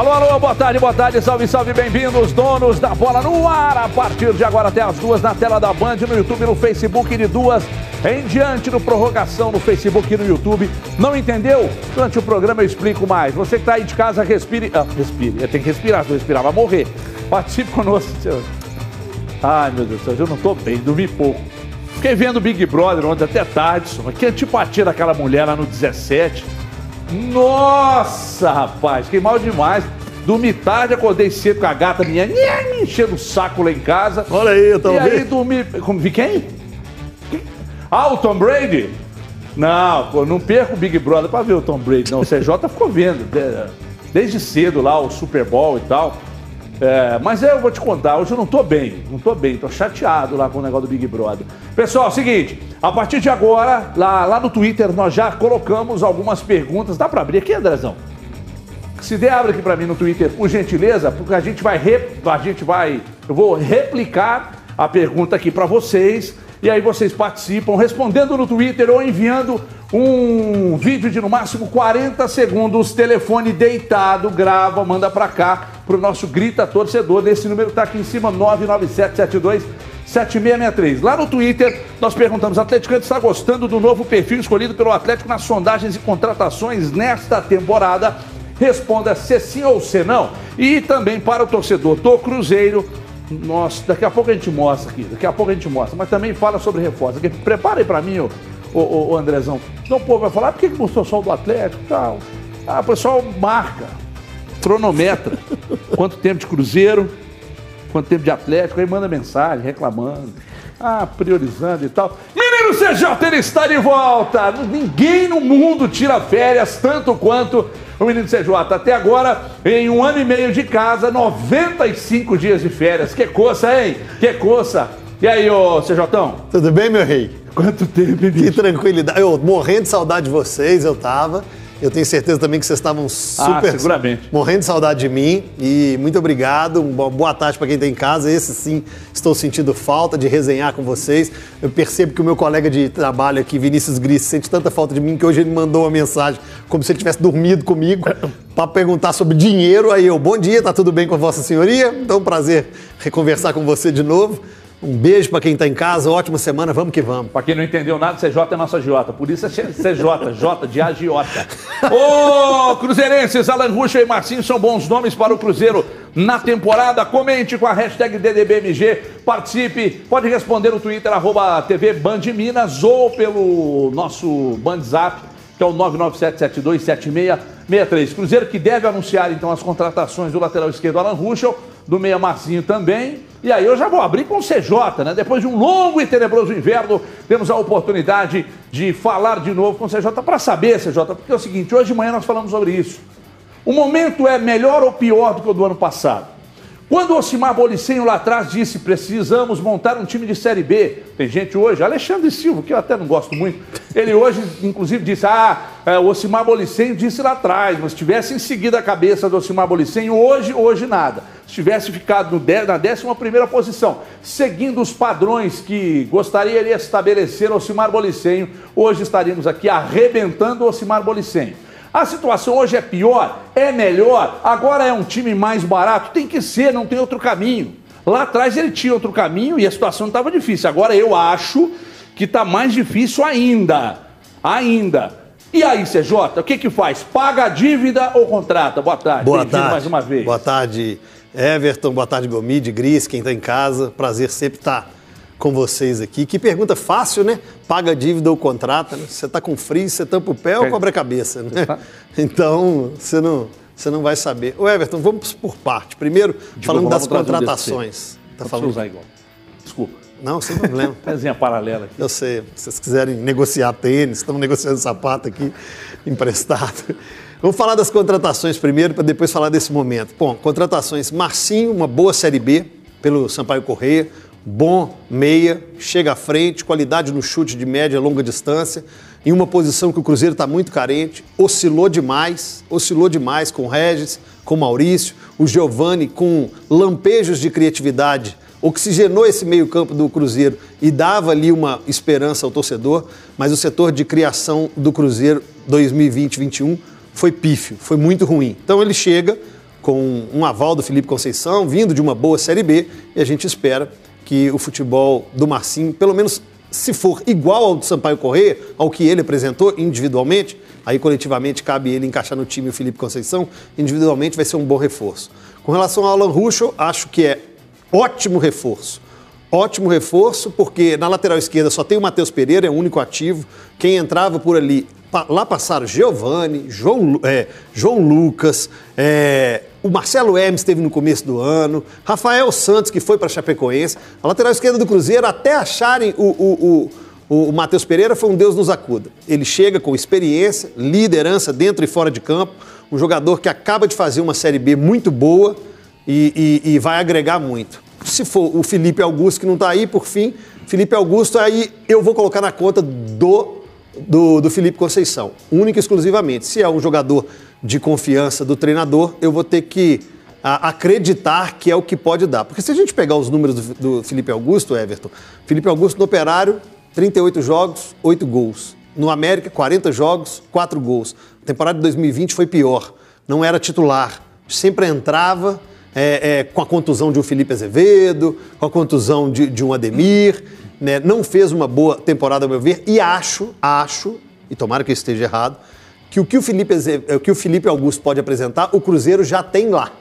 Alô, alô, boa tarde, boa tarde, salve, salve, bem-vindos, donos da bola no ar. A partir de agora até as duas na tela da Band, no YouTube, no Facebook, de duas em diante, no prorrogação, no Facebook e no YouTube. Não entendeu? Durante o programa eu explico mais. Você que está aí de casa, respire. Ah, respire, tem que respirar, se respirar, vai morrer. Participe conosco. Ai, meu Deus do céu, eu não estou bem, dormi pouco. Fiquei vendo Big Brother ontem até tarde, só. Que antipatia daquela mulher lá no 17. Nossa, rapaz, fiquei mal demais. Dormi tarde, acordei cedo com a gata minha, me enchendo o saco lá em casa. Olha aí, eu tô E aí dormi. Como, vi quem? Ah, o Tom Brady? Não, pô, não perco o Big Brother pra ver o Tom Brady, não. O CJ ficou vendo de- desde cedo lá o Super Bowl e tal. É, mas eu vou te contar, hoje eu não tô bem, não tô bem, tô chateado lá com o negócio do Big Brother. Pessoal, é o seguinte, a partir de agora, lá, lá no Twitter, nós já colocamos algumas perguntas. Dá pra abrir aqui, Andrezão? Se der, abre aqui pra mim no Twitter, por gentileza, porque a gente vai, a gente vai, eu vou replicar a pergunta aqui pra vocês e aí vocês participam respondendo no Twitter ou enviando um vídeo de no máximo 40 segundos, telefone deitado, grava, manda pra cá pro nosso grita torcedor desse número tá aqui em cima 99772 7663. Lá no Twitter, nós perguntamos: Atleticano está gostando do novo perfil escolhido pelo Atlético nas sondagens e contratações nesta temporada? Responda se sim ou se não. E também para o torcedor do Cruzeiro. Nossa, daqui a pouco a gente mostra aqui, daqui a pouco a gente mostra, mas também fala sobre reforço. Aí para mim, ô, ô, ô, Andrezão. Então o povo vai falar, "Ah, por que, mostrou só o do Atlético tal? Ah, o pessoal marca, cronometra. Quanto tempo de Cruzeiro, quanto tempo de Atlético, aí manda mensagem reclamando, ah, priorizando e tal. Menino CJ, ele está de volta! Ninguém no mundo tira férias tanto quanto o menino CJ. Até agora, em um ano e meio de casa, 95 dias de férias. Que coça, hein? Que coça! E aí, ô CJ? Tudo bem, meu rei? Quanto tempo, hein, Que bicho? tranquilidade. Eu morrendo de saudade de vocês, eu tava. Eu tenho certeza também que vocês estavam super. Ah, seguramente. Morrendo de saudade de mim. E muito obrigado. Uma boa tarde para quem está em casa. Esse sim, estou sentindo falta de resenhar com vocês. Eu percebo que o meu colega de trabalho aqui, Vinícius Gris, sente tanta falta de mim que hoje ele mandou uma mensagem como se ele tivesse dormido comigo para perguntar sobre dinheiro. Aí eu, bom dia, tá tudo bem com Vossa Senhoria? Então, um prazer reconversar com você de novo. Um beijo para quem está em casa, ótima semana, vamos que vamos. Pra quem não entendeu nada, CJ é nossa Jota. Por isso é CJ, J de agiota. Ô, Cruzeirenses, Alan Ruxa e Marcinho são bons nomes para o Cruzeiro na temporada. Comente com a hashtag DDBMG, participe. Pode responder no Twitter, arroba TV Band Minas ou pelo nosso Bandzap, que é o 997727663. Cruzeiro que deve anunciar então as contratações do lateral esquerdo Alan Ruschel, do meia Marcinho também. E aí eu já vou abrir com o CJ, né? Depois de um longo e tenebroso inverno, temos a oportunidade de falar de novo com o CJ para saber, CJ, porque é o seguinte, hoje de manhã nós falamos sobre isso. O momento é melhor ou pior do que o do ano passado? Quando Osimar Bolicenho lá atrás disse precisamos montar um time de Série B, tem gente hoje, Alexandre Silva, que eu até não gosto muito, ele hoje inclusive disse, ah, é, o Osimar Bolicenho disse lá atrás, mas se tivesse seguido a cabeça do Osimar Bolicenho, hoje, hoje nada. Se tivesse ficado no na 11 primeira posição, seguindo os padrões que gostaria de estabelecer Osimar Bolicenho, hoje estaríamos aqui arrebentando o Osimar Bolicenho. A situação hoje é pior, é melhor, agora é um time mais barato, tem que ser, não tem outro caminho. Lá atrás ele tinha outro caminho e a situação estava difícil. Agora eu acho que está mais difícil ainda. Ainda. E aí, CJ, o que que faz? Paga a dívida ou contrata? Boa tarde. Boa tarde. mais uma vez. Boa tarde, Everton. Boa tarde, Gomide, Gris, quem está em casa. Prazer sempre estar com vocês aqui. Que pergunta fácil, né? Paga dívida ou contrata, né? Você está com frio, você tampa o pé ou É. cobra a cabeça, né? Tá. Então, você não, você não vai saber. Ô, Everton, vamos por parte. Primeiro, falando vou das contratações. Tá falando? usar igual. Desculpa. Não, sem problema. Pezinha paralela aqui. Eu sei, se vocês quiserem negociar tênis, estamos negociando sapato aqui emprestado. Vamos falar das contratações primeiro, para depois falar desse momento. Bom, contratações. Marcinho, uma boa Série B pelo Sampaio Correia. Bom meia, chega à frente, qualidade no chute de média e longa distância. Em uma posição que o Cruzeiro está muito carente, oscilou demais, oscilou demais com o Regis, com o Maurício, o Giovani com lampejos de criatividade oxigenou esse meio-campo do Cruzeiro e dava ali uma esperança ao torcedor, mas o setor de criação do Cruzeiro 2020-21 foi pífio, foi muito ruim. Então ele chega com um aval do Felipe Conceição, vindo de uma boa Série B, e a gente espera que o futebol do Marcinho, pelo menos se for igual ao do Sampaio Corrêa, ao que ele apresentou individualmente, aí coletivamente cabe ele encaixar no time o Felipe Conceição, individualmente vai ser um bom reforço. Com relação ao Alan Ruschel, acho que é ótimo reforço. Ótimo reforço, porque na lateral esquerda só tem o Matheus Pereira, é o único ativo. Quem entrava por ali, lá passaram Giovani, João, é, João Lucas, é, o Marcelo Hermes esteve no começo do ano, Rafael Santos, que foi para Chapecoense. A lateral esquerda do Cruzeiro, até acharem o, o, o, o Matheus Pereira, foi um Deus nos acuda. Ele chega com experiência, liderança dentro e fora de campo, um jogador que acaba de fazer uma Série B muito boa e, e, e vai agregar muito. Se for o Felipe Augusto, que não está aí, por fim, Felipe Augusto, aí eu vou colocar na conta do, do, do Felipe Conceição, única e exclusivamente. Se é um jogador de confiança do treinador, eu vou ter que a, acreditar que é o que pode dar. Porque se a gente pegar os números do, do Felipe Augusto, Everton, Felipe Augusto no Operário, 38 jogos, 8 gols. No América, 40 jogos, 4 gols. A temporada de 2020 foi pior. Não era titular. Sempre entrava é, é, com a contusão de um Felipe Azevedo, com a contusão de, de um Ademir. Né? Não fez uma boa temporada, ao meu ver. E acho, acho, e tomara que eu esteja errado, que o que o Felipe, o que o Felipe Augusto pode apresentar, o Cruzeiro já tem lá.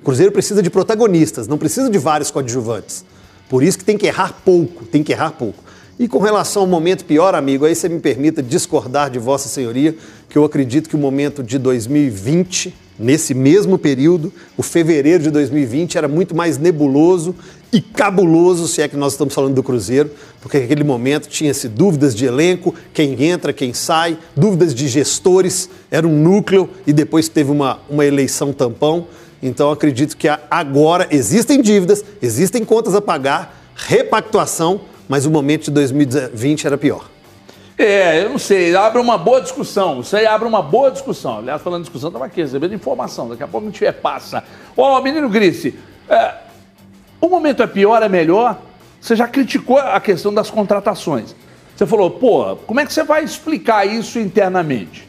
O Cruzeiro precisa de protagonistas, não precisa de vários coadjuvantes. Por isso que tem que errar pouco, tem que errar pouco. E com relação ao momento pior, amigo, aí você me permita discordar de Vossa Senhoria, que eu acredito que o momento de 2020 Nesse mesmo período, o fevereiro de 2020 era muito mais nebuloso e cabuloso, se é que nós estamos falando do Cruzeiro, porque naquele momento tinha-se dúvidas de elenco, quem entra, quem sai, dúvidas de gestores, era um núcleo e depois teve uma, uma eleição tampão. Então acredito que agora existem dívidas, existem contas a pagar, repactuação, mas o momento de 2020 era pior. É, eu não sei, abre uma boa discussão. Isso aí abre uma boa discussão. Aliás, falando de discussão, estava aqui recebendo informação. Daqui a pouco a gente passa. Ó, oh, menino Grice, é, o momento é pior, é melhor? Você já criticou a questão das contratações. Você falou, pô, como é que você vai explicar isso internamente?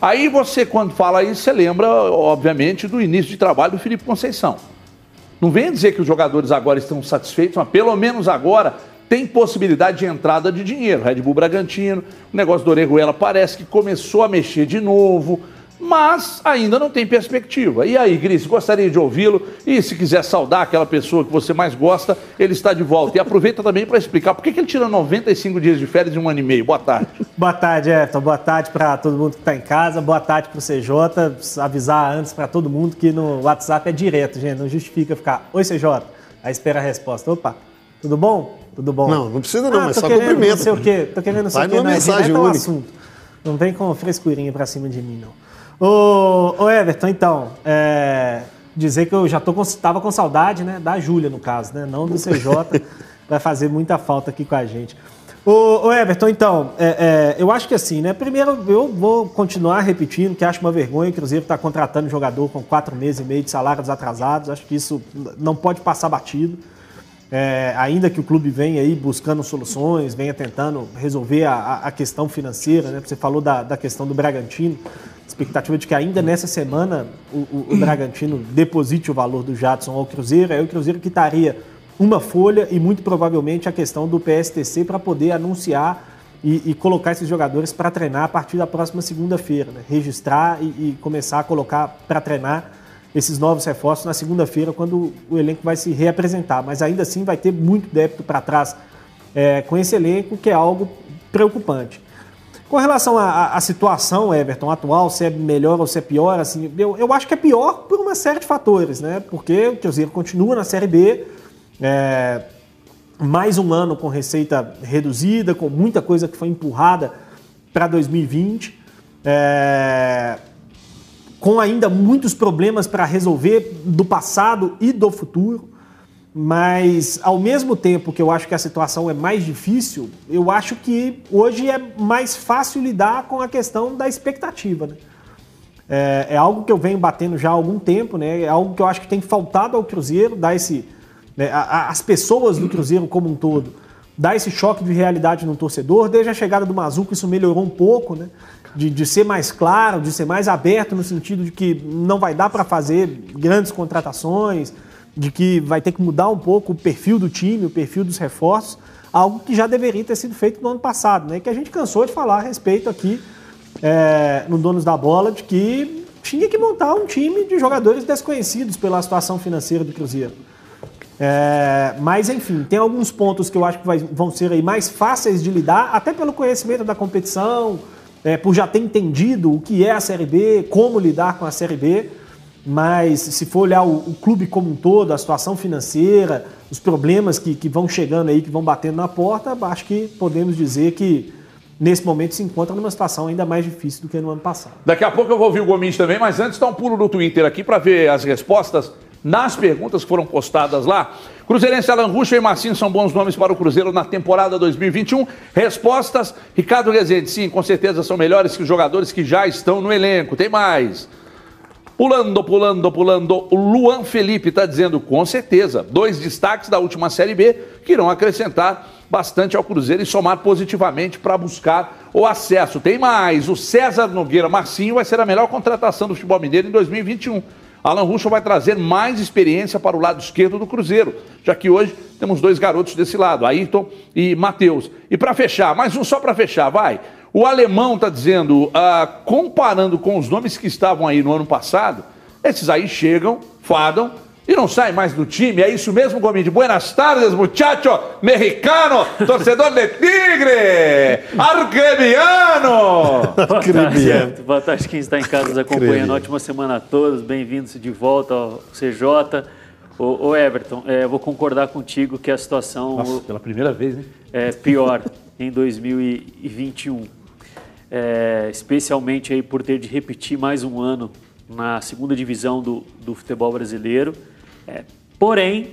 Aí você, quando fala isso, você lembra, obviamente, do início de trabalho do Felipe Conceição. Não vem dizer que os jogadores agora estão satisfeitos, mas pelo menos agora tem possibilidade de entrada de dinheiro. Red Bull Bragantino, o negócio do Orejuela parece que começou a mexer de novo, mas ainda não tem perspectiva. E aí, Gris, gostaria de ouvi-lo e se quiser saudar aquela pessoa que você mais gosta, ele está de volta. E aproveita também para explicar por que, que ele tira 95 dias de férias em um ano e meio. Boa tarde. Boa tarde, Everton. Boa tarde para todo mundo que está em casa. Boa tarde para o CJ. Avisar antes para todo mundo que no WhatsApp é direto, gente. Não justifica ficar, oi CJ, aí espera a resposta. Opa, tudo bom? Tudo bom? Não, não precisa não, ah, mas só querendo, cumprimento. Não sei o quê, tô querendo não sei o quê. Não, mensagem é assunto. Não vem com frescurinha pra cima de mim, não. Ô, ô Everton, então, é, dizer que eu já tô com, tava com saudade, né, da Júlia, no caso, né, não do CJ, vai fazer muita falta aqui com a gente. Ô, ô Everton, então, é, é, eu acho que assim, né, primeiro eu vou continuar repetindo que acho uma vergonha o Cruzeiro estar tá contratando jogador com quatro meses e meio de salários atrasados, acho que isso não pode passar batido. É, ainda que o clube venha aí buscando soluções, venha tentando resolver a, a questão financeira, né? Você falou da, da questão do Bragantino, expectativa de que ainda nessa semana o, o, o Bragantino deposite o valor do Jadson ao Cruzeiro, aí o Cruzeiro quitaria uma folha e muito provavelmente a questão do PSTC para poder anunciar e, e, colocar esses jogadores para treinar a partir da próxima segunda-feira, né? registrar e, e começar a colocar para treinar esses novos reforços na segunda-feira, quando o elenco vai se reapresentar. Mas ainda assim vai ter muito débito para trás é, com esse elenco, que é algo preocupante. Com relação à, situação, Everton, atual, se é melhor ou se é pior, assim, eu, eu acho que é pior por uma série de fatores, né? Porque o Cruzeiro continua na Série B, é, mais um ano com receita reduzida, com muita coisa que foi empurrada para 2020. É, com ainda muitos problemas para resolver do passado e do futuro. Mas, ao mesmo tempo que eu acho que a situação é mais difícil, eu acho que hoje é mais fácil lidar com a questão da expectativa. Né? É, é, algo que eu venho batendo já há algum tempo, né? é algo que eu acho que tem faltado ao Cruzeiro, dar esse. Né, a, a, as pessoas do Cruzeiro como um todo dar esse choque de realidade no torcedor. Desde a chegada do Mazuco, isso melhorou um pouco, né? De, de ser mais claro, de ser mais aberto no sentido de que não vai dar para fazer grandes contratações, de que vai ter que mudar um pouco o perfil do time, o perfil dos reforços, algo que já deveria ter sido feito no ano passado, né? Que a gente cansou de falar a respeito aqui é, no Donos da Bola, de que tinha que montar um time de jogadores desconhecidos pela situação financeira do Cruzeiro. É, mas, enfim, tem alguns pontos que eu acho que vai, vão ser aí mais fáceis de lidar, até pelo conhecimento da competição, é, por já ter entendido o que é a Série B, como lidar com a Série B. Mas se for olhar o, o clube como um todo, a situação financeira, os problemas que, que vão chegando aí, que vão batendo na porta, acho que podemos dizer que nesse momento se encontra numa situação ainda mais difícil do que no ano passado. Daqui a pouco eu vou ouvir o Gomes também, mas antes dá um pulo no Twitter aqui para ver as respostas nas perguntas que foram postadas lá. Cruzeirense Alan Ruxa e Marcinho são bons nomes para o Cruzeiro na temporada 2021. Respostas: Ricardo Rezende, sim, com certeza são melhores que os jogadores que já estão no elenco. Tem mais. Pulando, pulando, pulando. O Luan Felipe está dizendo com certeza. Dois destaques da última Série B que irão acrescentar bastante ao Cruzeiro e somar positivamente para buscar o acesso. Tem mais. O César Nogueira Marcinho vai ser a melhor contratação do futebol mineiro em 2021. Alan Russo vai trazer mais experiência para o lado esquerdo do Cruzeiro, já que hoje temos dois garotos desse lado, Ayrton e Matheus. E para fechar, mais um só para fechar, vai. O alemão está dizendo, ah, comparando com os nomes que estavam aí no ano passado, esses aí chegam, fadam e não saem mais do time. É isso mesmo, Gomes? Buenas tardes, muchacho mexicano, torcedor de Tigre, arcrebiano. Boa tarde, boa tarde quem está em casa nos acompanhando. Ótima semana a todos, bem-vindos de volta ao CJ. Ô, ô Everton, é, vou concordar contigo que a situação... Nossa, pela primeira vez, né? É pior em 2021 é, especialmente aí por ter de repetir mais um ano na segunda divisão do, do futebol brasileiro. É, porém,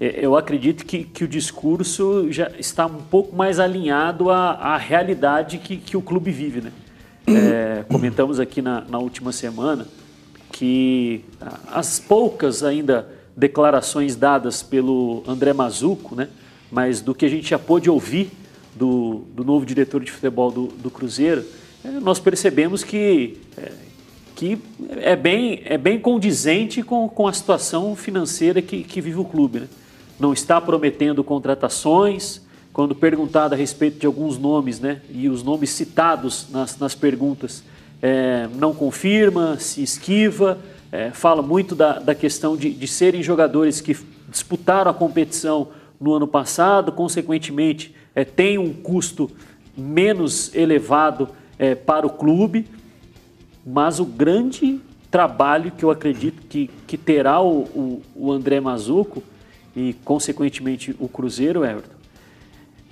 é, eu acredito que, que o discurso já está um pouco mais alinhado à, à realidade que, que o clube vive. Né? É, comentamos aqui na, na última semana que as poucas ainda declarações dadas pelo André Mazuco, né, mas do que a gente já pôde ouvir do, do novo diretor de futebol do, do Cruzeiro, é, nós percebemos que, é, que é, bem, é bem condizente com, com a situação financeira que, que vive o clube. Né? Não está prometendo contratações. Quando perguntado a respeito de alguns nomes, né, e os nomes citados nas, nas perguntas, é, não confirma, se esquiva, é, fala muito da, da questão de, de serem jogadores que disputaram a competição no ano passado, consequentemente é, tem um custo menos elevado é, para o clube, mas o grande trabalho que eu acredito que, que terá o, o, o André Mazuco e, consequentemente, o Cruzeiro, Everton,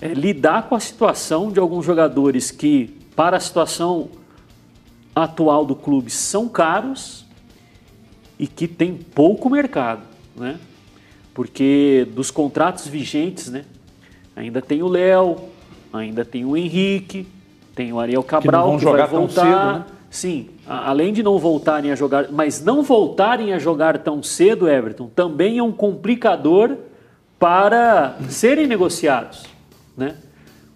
é lidar com a situação de alguns jogadores que, para a situação atual do clube, são caros e que tem pouco mercado, né? Porque dos contratos vigentes, né? Ainda tem o Léo, ainda tem o Henrique, tem o Ariel Cabral que, que vai voltar. Cedo, né? Sim, além de não voltarem a jogar, mas não voltarem a jogar tão cedo, Everton, também é um complicador para serem negociados, né?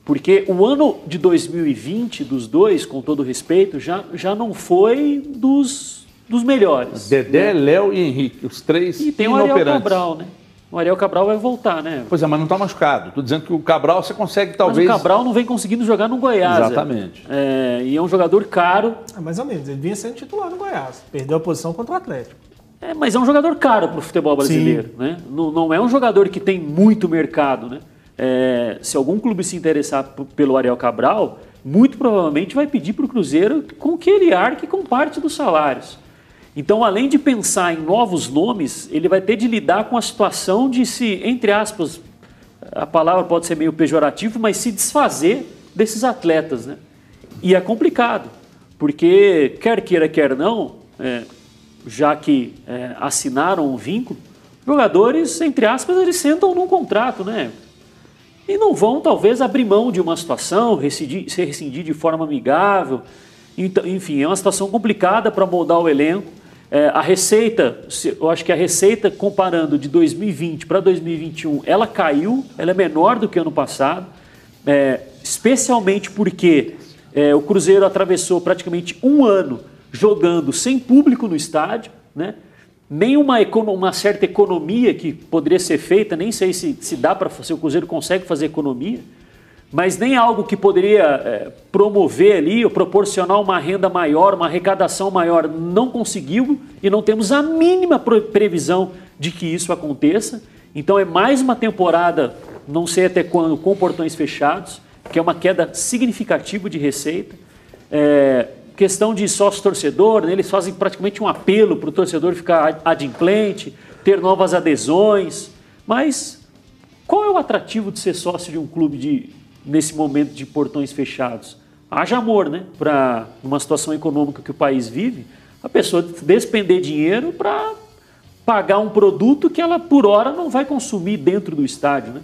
Porque o ano de 2020 dos dois, com todo respeito, já, já não foi dos, dos melhores. Dedé, né? Léo e Henrique, os três E tem o Ariel Cabral, né? O Ariel Cabral vai voltar, né? Pois é, mas não está machucado. Estou dizendo que o Cabral você consegue talvez. Mas o Cabral não vem conseguindo jogar no Goiás. Exatamente. É, e é um jogador caro. É, mais ou menos. Ele vinha sendo titular no Goiás. Perdeu a posição contra o Atlético. É, mas é um jogador caro para o futebol brasileiro. Né? Não, não, é um jogador que tem muito mercado. Né? É, se algum clube se interessar pelo Ariel Cabral, muito provavelmente vai pedir para o Cruzeiro com que ele arque com parte dos salários. Então, além de pensar em novos nomes, ele vai ter de lidar com a situação de se, entre aspas, a palavra pode ser meio pejorativa, mas se desfazer desses atletas, né? E é complicado, porque quer queira, quer não, é, já que é, assinaram um vínculo, jogadores, entre aspas, eles sentam num contrato, né? E não vão, talvez, abrir mão de uma situação, rescindir, se rescindir de forma amigável. Então, enfim, é uma situação complicada para moldar o elenco. É, a receita, eu acho que a receita comparando de 2020 para 2021, ela caiu, ela é menor do que ano passado, é, especialmente porque é, o Cruzeiro atravessou praticamente um ano jogando sem público no estádio, né? nem uma, uma certa economia que poderia ser feita, nem sei se, se dá para se o Cruzeiro consegue fazer economia, mas nem algo que poderia é, promover ali ou proporcionar uma renda maior, uma arrecadação maior, não conseguiu e não temos a mínima previsão de que isso aconteça. Então é mais uma temporada, não sei até quando, com portões fechados, que é uma queda significativa de receita. É, questão de sócio-torcedor, né, eles fazem praticamente um apelo para o torcedor ficar adimplente, ter novas adesões. Mas qual é o atrativo de ser sócio de um clube de, nesse momento de portões fechados? Haja amor, né? Para uma situação econômica que o país vive, a pessoa despender dinheiro para pagar um produto que ela, por hora, não vai consumir dentro do estádio, né?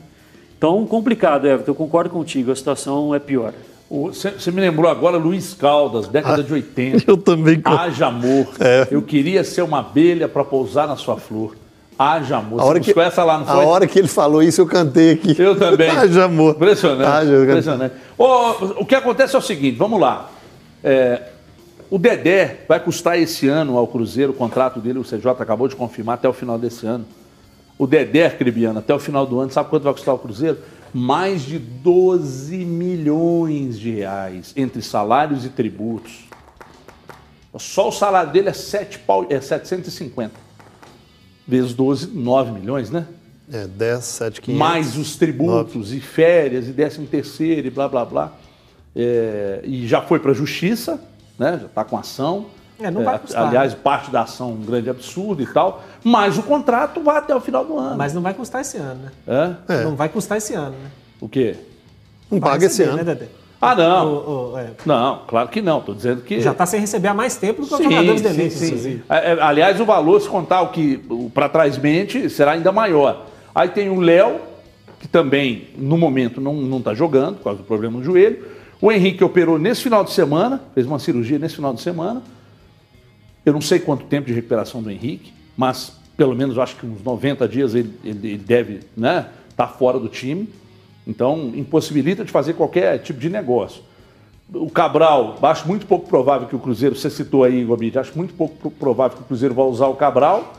Então, complicado, Everton, eu concordo contigo, a situação é pior. Você me lembrou agora Luiz Caldas, década ah, de 80. Eu também. Haja amor. É. Eu queria ser uma abelha para pousar na sua flor. Haja amor. A hora, que, essa lá, não foi? a hora que ele falou isso, eu cantei aqui. Eu também. Haja amor. Impressionante. Haja, impressionante. Oh, o que acontece é o seguinte, vamos lá. É, o Dedé vai custar esse ano ao Cruzeiro, o contrato dele, o CJ acabou de confirmar até o final desse ano. O Dedé, Cribiano, até o final do ano, sabe quanto vai custar o Cruzeiro? mais de 12 milhões de reais entre salários e tributos. Só o salário dele é, 7 pau, é 750. Vezes 12, 9 milhões, né? É, 10, 7, 500. Mais os tributos 9. e férias e 13 terceiro e blá, blá, blá. É, e já foi para a justiça, né? já está com ação. É, não vai é, custar. Aliás, né? parte da ação um grande absurdo e tal, mas o contrato vai até o final do ano. Mas não vai custar esse ano, né? É? Não vai custar esse ano, né? O quê? Não vai paga receber, esse ano. Né, Dedé? Ah, não. O, o, é. Não, claro que não. Estou dizendo que. Já está sem receber há mais tempo do que os jogadores de sim, sim. É, aliás, o valor, se contar o que para trás mente, será ainda maior. Aí tem o Léo, que também, no momento, não está jogando, por causa do problema no joelho. O Henrique operou nesse final de semana, fez uma cirurgia nesse final de semana. Eu não sei quanto tempo de recuperação do Henrique, mas pelo menos acho que uns 90 dias ele, ele, ele deve estar né, tá fora do time. Então, impossibilita de fazer qualquer tipo de negócio. O Cabral, acho muito pouco provável que o Cruzeiro, você citou aí, Gobit, acho muito pouco provável que o Cruzeiro vá usar o Cabral.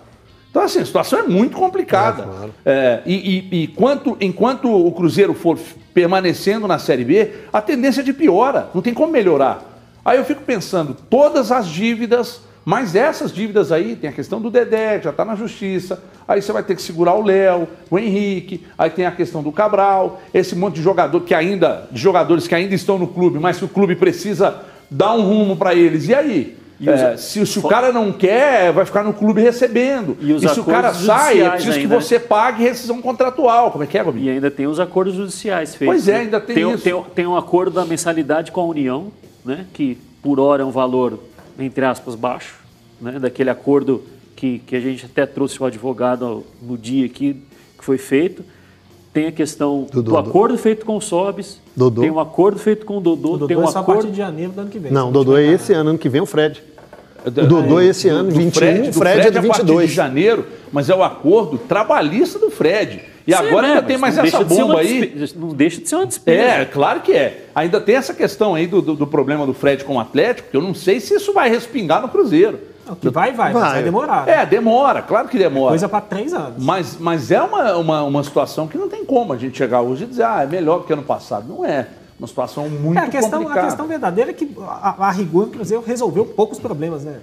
Então, assim, a situação é muito complicada. É, claro. é, e, e, e quanto, enquanto o Cruzeiro for permanecendo na Série B, a tendência é de piora, não tem como melhorar. Aí eu fico pensando, todas as dívidas mas essas dívidas aí, tem a questão do Dedé, que já está na justiça, aí você vai ter que segurar o Léo, o Henrique, aí tem a questão do Cabral, esse monte de jogador que ainda, de jogadores que ainda estão no clube, mas que o clube precisa dar um rumo para eles. E aí? E é, se, se, o cara não quer, vai ficar no clube recebendo. E, e se o cara sai, é preciso ainda. que você pague rescisão contratual. Como é que é, Gobi? E ainda tem os acordos judiciais feitos. Pois é, ainda tem, tem isso. Tem, tem um acordo da mensalidade com a União, né, que por hora é um valor entre aspas, baixo, né, daquele acordo que, que a gente até trouxe o advogado no dia aqui, que foi feito. Tem a questão do, do acordo feito com o Sobis, Dodô. tem um acordo feito com o Dodô, o Dodô tem um é só acordo... a partir de janeiro do ano que vem. Não, o Dodô é esse ano, ano que vem o Fred. O Dodô é esse ano, do 21, Fred, o Fred, Fred é de 22. A partir de janeiro, mas é o acordo trabalhista do Fred. E Sim, agora né? ainda tem mais essa bomba aí. Não deixa de ser uma despesa. É, claro que é. Ainda tem essa questão aí do, do, do, problema do Fred com o Atlético, que eu não sei se isso vai respingar no Cruzeiro. Não, que vai, vai, vai, vai demorar. Né? É, demora, claro que demora. É coisa para três anos. Mas, mas é uma, uma, uma situação que não tem como a gente chegar hoje e dizer, ah, é melhor do que ano passado. Não é. Uma situação muito é, a questão, complicada. A questão verdadeira é que a, a rigor, o Cruzeiro resolveu poucos problemas, né?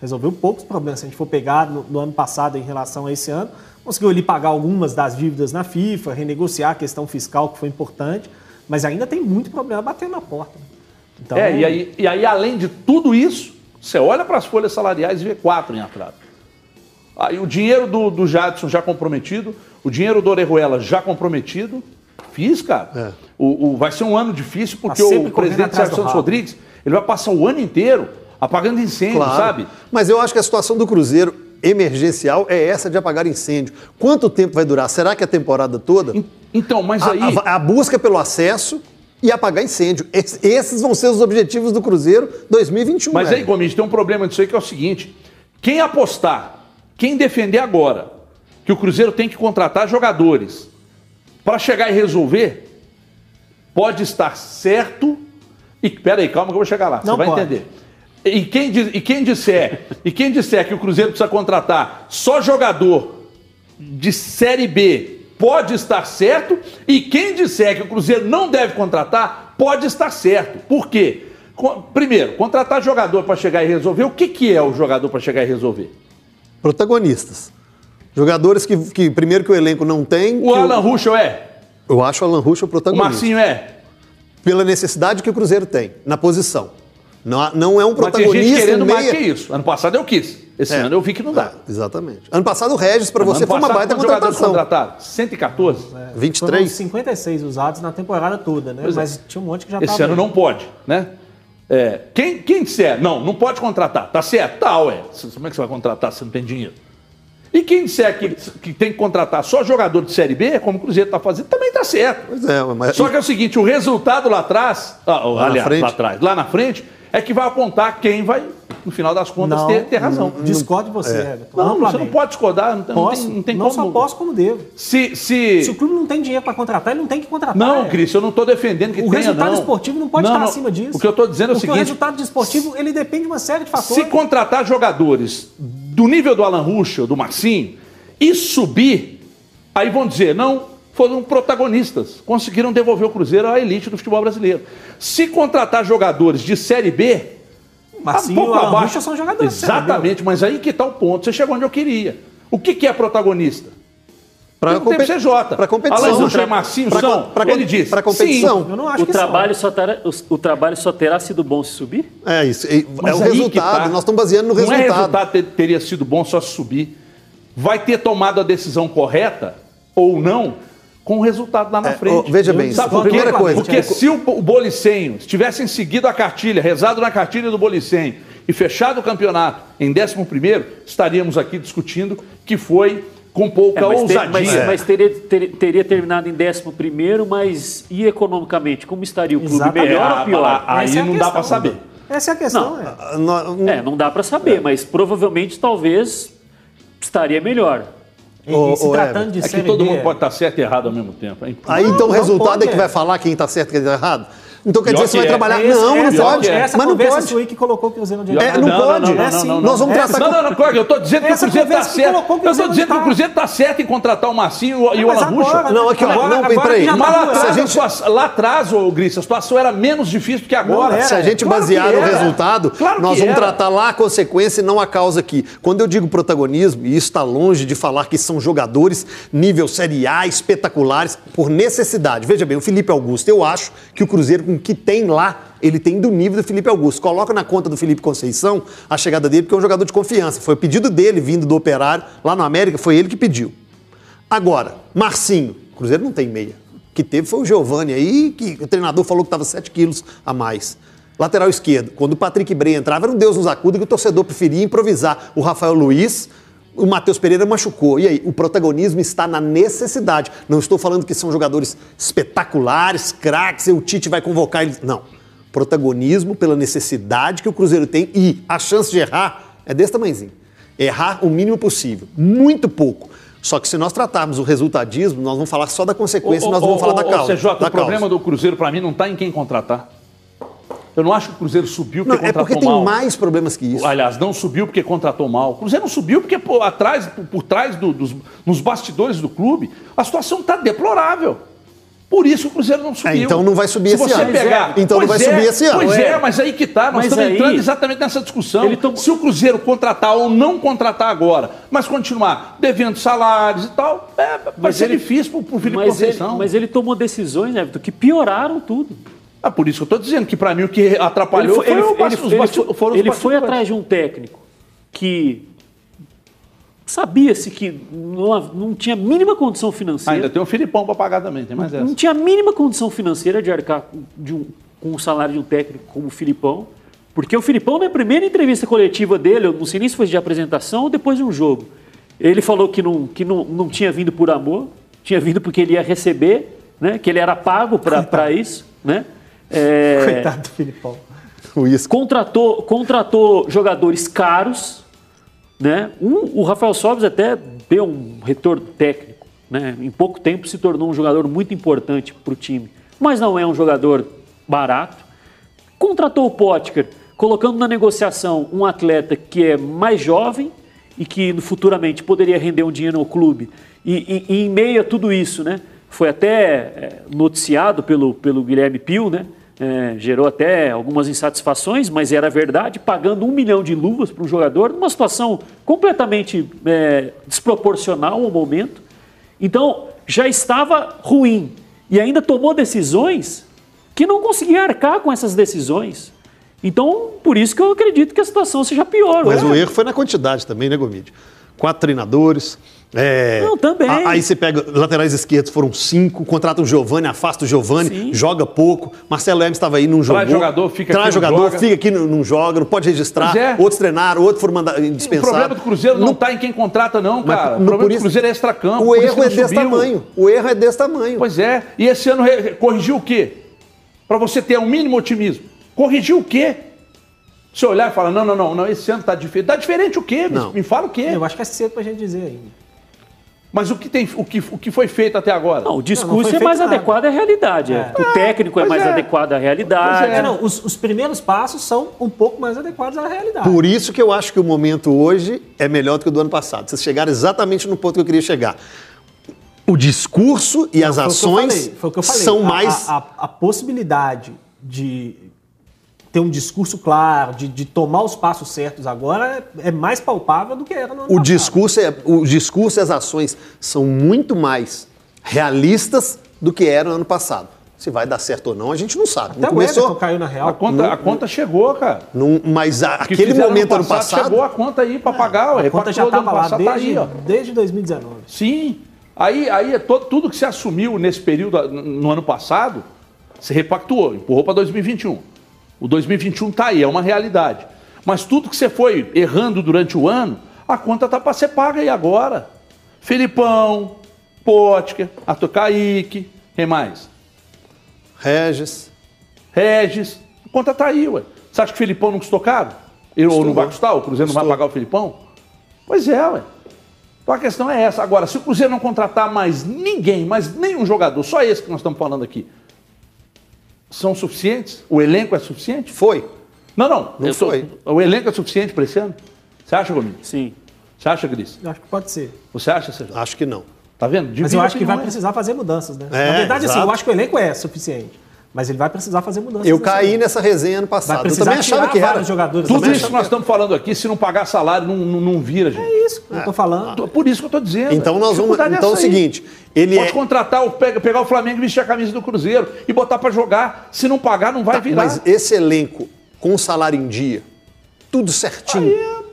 Resolveu poucos problemas. Se a gente for pegar no, no ano passado em relação a esse ano, conseguiu ali pagar algumas das dívidas na FIFA, renegociar a questão fiscal, que foi importante, mas ainda tem muito problema batendo na porta. Então, é, e aí, e aí, além de tudo isso, você olha para as folhas salariais e vê quatro em atraso. Aí o dinheiro do, do Jadson já comprometido, o dinheiro do Orejuela já comprometido. Fiz, cara. É. O, o, vai ser um ano difícil porque tá o presidente Sérgio Santos Rodrigues ele vai passar o ano inteiro apagando incêndio, claro. sabe? Mas eu acho que a situação do Cruzeiro emergencial é essa de apagar incêndio. Quanto tempo vai durar? Será que é a temporada toda? Então, mas aí. A, a, a busca pelo acesso e apagar incêndio. Esses vão ser os objetivos do Cruzeiro 2021. Mas né? aí, Gomes, tem um problema disso aí que é o seguinte: Quem apostar, quem defender agora que o Cruzeiro tem que contratar jogadores para chegar e resolver, pode estar certo. E peraí, calma que eu vou chegar lá. Não você vai pode. entender. E quem, e quem disser, e quem disser que o Cruzeiro precisa contratar só jogador de série B pode estar certo, e quem disser que o Cruzeiro não deve contratar pode estar certo. Por quê? Primeiro, contratar jogador para chegar e resolver. O que, que é o jogador para chegar e resolver? Protagonistas. Jogadores que, que primeiro que o elenco não tem. O Alan Ruschel é, Eu acho o Alan Ruschel o protagonista. Marcinho é. Pela necessidade que o Cruzeiro tem na posição. Não, não é um Mas tem gente protagonista querendo meia... mais que isso. Ano passado eu quis. Esse É. ano eu vi que não dá. Exatamente. Ano passado o Regis para você foi uma baita contratação. contratados? 114? Foram 23. 56 usados na temporada toda, né? Pois é. Mas tinha um monte que já Esse tava ano aí. não pode, né? É, quem, quem disser, não, não pode contratar, tá certo? Tá, ué. C- Como é que você vai contratar se não tem dinheiro? E quem disser que, que tem que contratar só jogador de Série B, como o Cruzeiro está fazendo, também tá certo. Pois é, mas Só que é o seguinte, o resultado lá atrás, ah, Lá na aliás, frente. lá atrás, lá na frente, é que vai apontar quem vai, no final das contas, Não, ter, ter razão. Discordo de você, É. Não, você não pode discordar, não, tem- não Posso, tem, não tem não como. só posso como devo. Se, se... Se o clube não tem dinheiro para contratar, ele não tem que contratar. Não, é. Cris, eu não estou defendendo que O tenha, resultado não. esportivo não pode Não, estar não. acima disso. O que eu estou dizendo é o Porque seguinte... o resultado desportivo, ele depende de uma série de fatores. Se contratar jogadores do nível do Alan Ruschel, do Marcinho, e subir, aí vão dizer, não, foram protagonistas, conseguiram devolver o Cruzeiro à elite do futebol brasileiro. Se contratar jogadores de Série B, Marcinho tá um pouco e abaixo. São jogadores. Exatamente, mas aí que está o ponto, você chegou onde eu queria. O que, que é protagonista? Pra tem compe- CJ. pra competição. Ruschel Pra- e Marcinho pra- são, pra- ele disse, pra competição. Eu não acho O que trabalho, só terá, o, o trabalho só terá sido bom se subir? É isso. É, Mas o resultado. tá. Nós estamos baseando no Não é resultado. resultado ter- teria sido bom só se subir. Vai ter tomado a decisão correta ou não com o resultado lá na É, frente. veja bem, Sabe a por quê? primeira coisa- Porque se o, o Bolicenho tivessem seguido a cartilha, rezado na cartilha do Bolicenho e fechado o campeonato em 11º, estaríamos aqui discutindo que foi com pouca É, mas, ter- ousadia. mas- mas teria, ter- teria terminado em 11 mas e economicamente? Como estaria o clube? Exatamente. Melhor Ah, ou pior? ah, Aí Essa é a não dá questão. para saber. Essa é a questão, Não. é. Ah, nó- É, não dá para saber, mas provavelmente talvez estaria melhor. E, e se tratando de É que todo B, mundo pode estar certo e errado ao mesmo tempo. hein? Aí então o não resultado pode, é que é. vai falar quem está certo e quem está errado? Então quer dizer que você vai que é. trabalhar. Não, não pode. Essa Mas não pode. aí que colocou o Cruzeiro onde É, não tá. pode. É. Nós vamos É tratar Não, não, não, eu estou dizendo que o Essa Cruzeiro está que certo. Eu estou dizendo que o Cruzeiro está certo em contratar o Marcinho e o agora, Não, aqui, ó, não, peraí. que Mas tá lá atrás, ô Gris, a situação era menos difícil do que agora. Não. Se a gente basear que no resultado, nós que vamos tratar lá a consequência e não a causa aqui. Quando eu digo protagonismo, e isso está longe de falar que são jogadores nível Série A, espetaculares, por necessidade. Veja bem, o Felipe Augusto, eu acho que o Cruzeiro, com o que tem lá, ele tem do nível do Felipe Augusto. Coloca na conta do Felipe Conceição a chegada dele, porque é um jogador de confiança. Foi o pedido dele vindo do Operário, lá no América, foi ele que pediu. Agora, Marcinho, Cruzeiro não tem meia. O que teve foi o Giovani aí, que o treinador falou que estava 7 quilos a mais. Lateral esquerdo, quando o Patrick Bray entrava, era um Deus nos acuda que o torcedor preferia improvisar. O Rafael Luiz, o Matheus Pereira machucou. E aí, o protagonismo está na necessidade. Não estou falando que são jogadores espetaculares, craques, e o Tite vai convocar eles. Não. Protagonismo pela necessidade que o Cruzeiro tem e a chance de errar é desse tamanhozinho. Errar o mínimo possível. Muito pouco. Só que se nós tratarmos o resultadismo, nós vamos falar só da consequência, Ô, nós ô, vamos ô, falar da causa. CJ, da o problema causa. do Cruzeiro, para mim, não está em quem contratar. Eu não acho que o Cruzeiro subiu Não, porque é contratou porque tem mal. mais problemas que isso. Aliás, não subiu porque contratou mal. O Cruzeiro não subiu porque por, atrás, por, por trás do- dos nos bastidores do clube, a situação está deplorável. Por isso o Cruzeiro não subiu. então não vai subir Se esse você ano. Pegar, Então não vai é, subir esse ano. Pois Ué. é, mas aí que tá. Nós Mas estamos aí- entrando exatamente nessa discussão. Ele tom- Se o Cruzeiro contratar ou não contratar agora, mas continuar devendo salários e tal, é, vai Mas ser ele- difícil para o Felipe Mas ele, mas ele tomou decisões, Everton, que pioraram tudo. Ah, por isso que eu estou dizendo que para mim o que atrapalhou Ele foi, ele- foi o basti- ele- os ele foi- ele foi atrás de um técnico que sabia-se que não, não tinha a mínima condição financeira. ainda tem um Filipão para pagar também, tem mais essa. Não tinha a mínima condição financeira de arcar com- de um- com o salário de um técnico como o Filipão. Porque o Filipão, na primeira entrevista coletiva dele, eu não sei nem se foi de apresentação ou depois de um jogo, ele falou que não, que não, não tinha vindo por amor, tinha vindo porque ele ia receber, né? que ele era pago para isso. Né? É, Coitado do Filipão. O contratou, contratou jogadores caros Né? Um, o Rafael Sobres até deu um retorno técnico. Né? Em pouco tempo se tornou um jogador muito importante para o time. Mas não é um jogador barato. Contratou o Potker, colocando na negociação um atleta que é mais jovem e que futuramente poderia render um dinheiro no clube. E, e, e em meio a tudo isso, né? foi até é, noticiado pelo, pelo Guilherme Pio, né? É, gerou até algumas insatisfações, mas era verdade, pagando um milhão de luvas para um jogador, numa situação completamente é, desproporcional ao momento. Então, já estava ruim e ainda tomou decisões que não conseguia arcar com essas decisões. Então, por isso que eu acredito que a situação seja pior. Mas o erro foi na quantidade também, né, Gomide? Quatro treinadores, é, não, também. Aí você pega laterais esquerdos, foram cinco, contrata o Giovani, afasta o Giovani, Sim. joga pouco. Marcelo Hermes estava aí, não jogou. Traz jogador, fica Traz aqui, jogador, joga. fica aqui, não, não joga, não pode registrar. É. Outros treinaram, outros foram mandar, dispensados. O problema do Cruzeiro não está em quem contrata, não, cara. o problema do Cruzeiro é extra-campo. O erro é desse subiu. tamanho. O erro é desse tamanho. Pois é. E esse ano corrigiu o quê? Para você ter um mínimo otimismo. Corrigiu o quê? Você olhar e falar, não, não, não, não esse ano está diferente. Está diferente o quê? Me, me fala o quê? Eu acho que é cedo para a gente dizer ainda. Mas o que, tem, o, que, o que foi feito até agora? Não, o discurso não, não é mais nada. adequado à realidade. É. O técnico é mais é. adequado à realidade. É. Não, os, os, primeiros passos são um pouco mais adequados à realidade. Por isso que eu acho que o momento hoje é melhor do que o do ano passado. Vocês chegaram exatamente no ponto que eu queria chegar. O discurso e não, as ações são mais. A, a, a possibilidade de ter um discurso claro, de, de tomar os passos certos agora, é, é mais palpável do que era no ano o passado. Discurso é, o discurso e as ações são muito mais realistas do que eram no ano passado. Se vai dar certo ou não, a gente não sabe. Até não começou... o caiu na real. A conta, não, a conta chegou, cara. Não, mas a, aquele momento ano passado, passado, Chegou a conta aí para pagar. A conta já estava lá desde, tá aí, desde 2019. Sim. Aí, aí é todo, tudo que se assumiu nesse período, no ano passado, se repactuou, empurrou para 2021. O 2021 está aí, é uma realidade. Mas tudo que você foi errando durante o ano, a conta está para ser paga aí agora. Felipão, Potker, Arthur Kaique, quem mais? Regis. Regis. A conta está aí, ué. Você acha que o Felipão não custou caro? Ele, ou não vai custar? O Cruzeiro Custou. não vai pagar o Felipão? Pois é, ué. Então a questão é essa. Agora, se o Cruzeiro não contratar mais ninguém, mais nenhum jogador, só esse que nós estamos falando aqui, são suficientes? O elenco é suficiente? Foi. Não, não. Não foi. o elenco é suficiente para esse ano? Você acha, Gomes? Sim. Você acha, Gris? Eu acho que pode ser. Você acha, Sérgio? Acho que não. Tá vendo? Mas eu acho que vai precisar fazer mudanças, né? É, Na verdade, exato. assim, eu acho que o elenco é suficiente. Mas ele vai precisar fazer mudanças. Eu caí nessa resenha ano passado. eu também achava que era. Jogadores Tudo isso que nós estamos falando aqui, se não pagar salário, não, não, não vira, gente. É isso que é. eu estou falando. Por isso que eu estou dizendo. Então nós vamos. Então é o seguinte: ele Pode é... contratar, pegar o Flamengo e vestir a camisa do Cruzeiro e botar para jogar. Se não pagar, não vai tá, virar. Mas esse elenco, com o salário em dia, tudo certinho. Aí,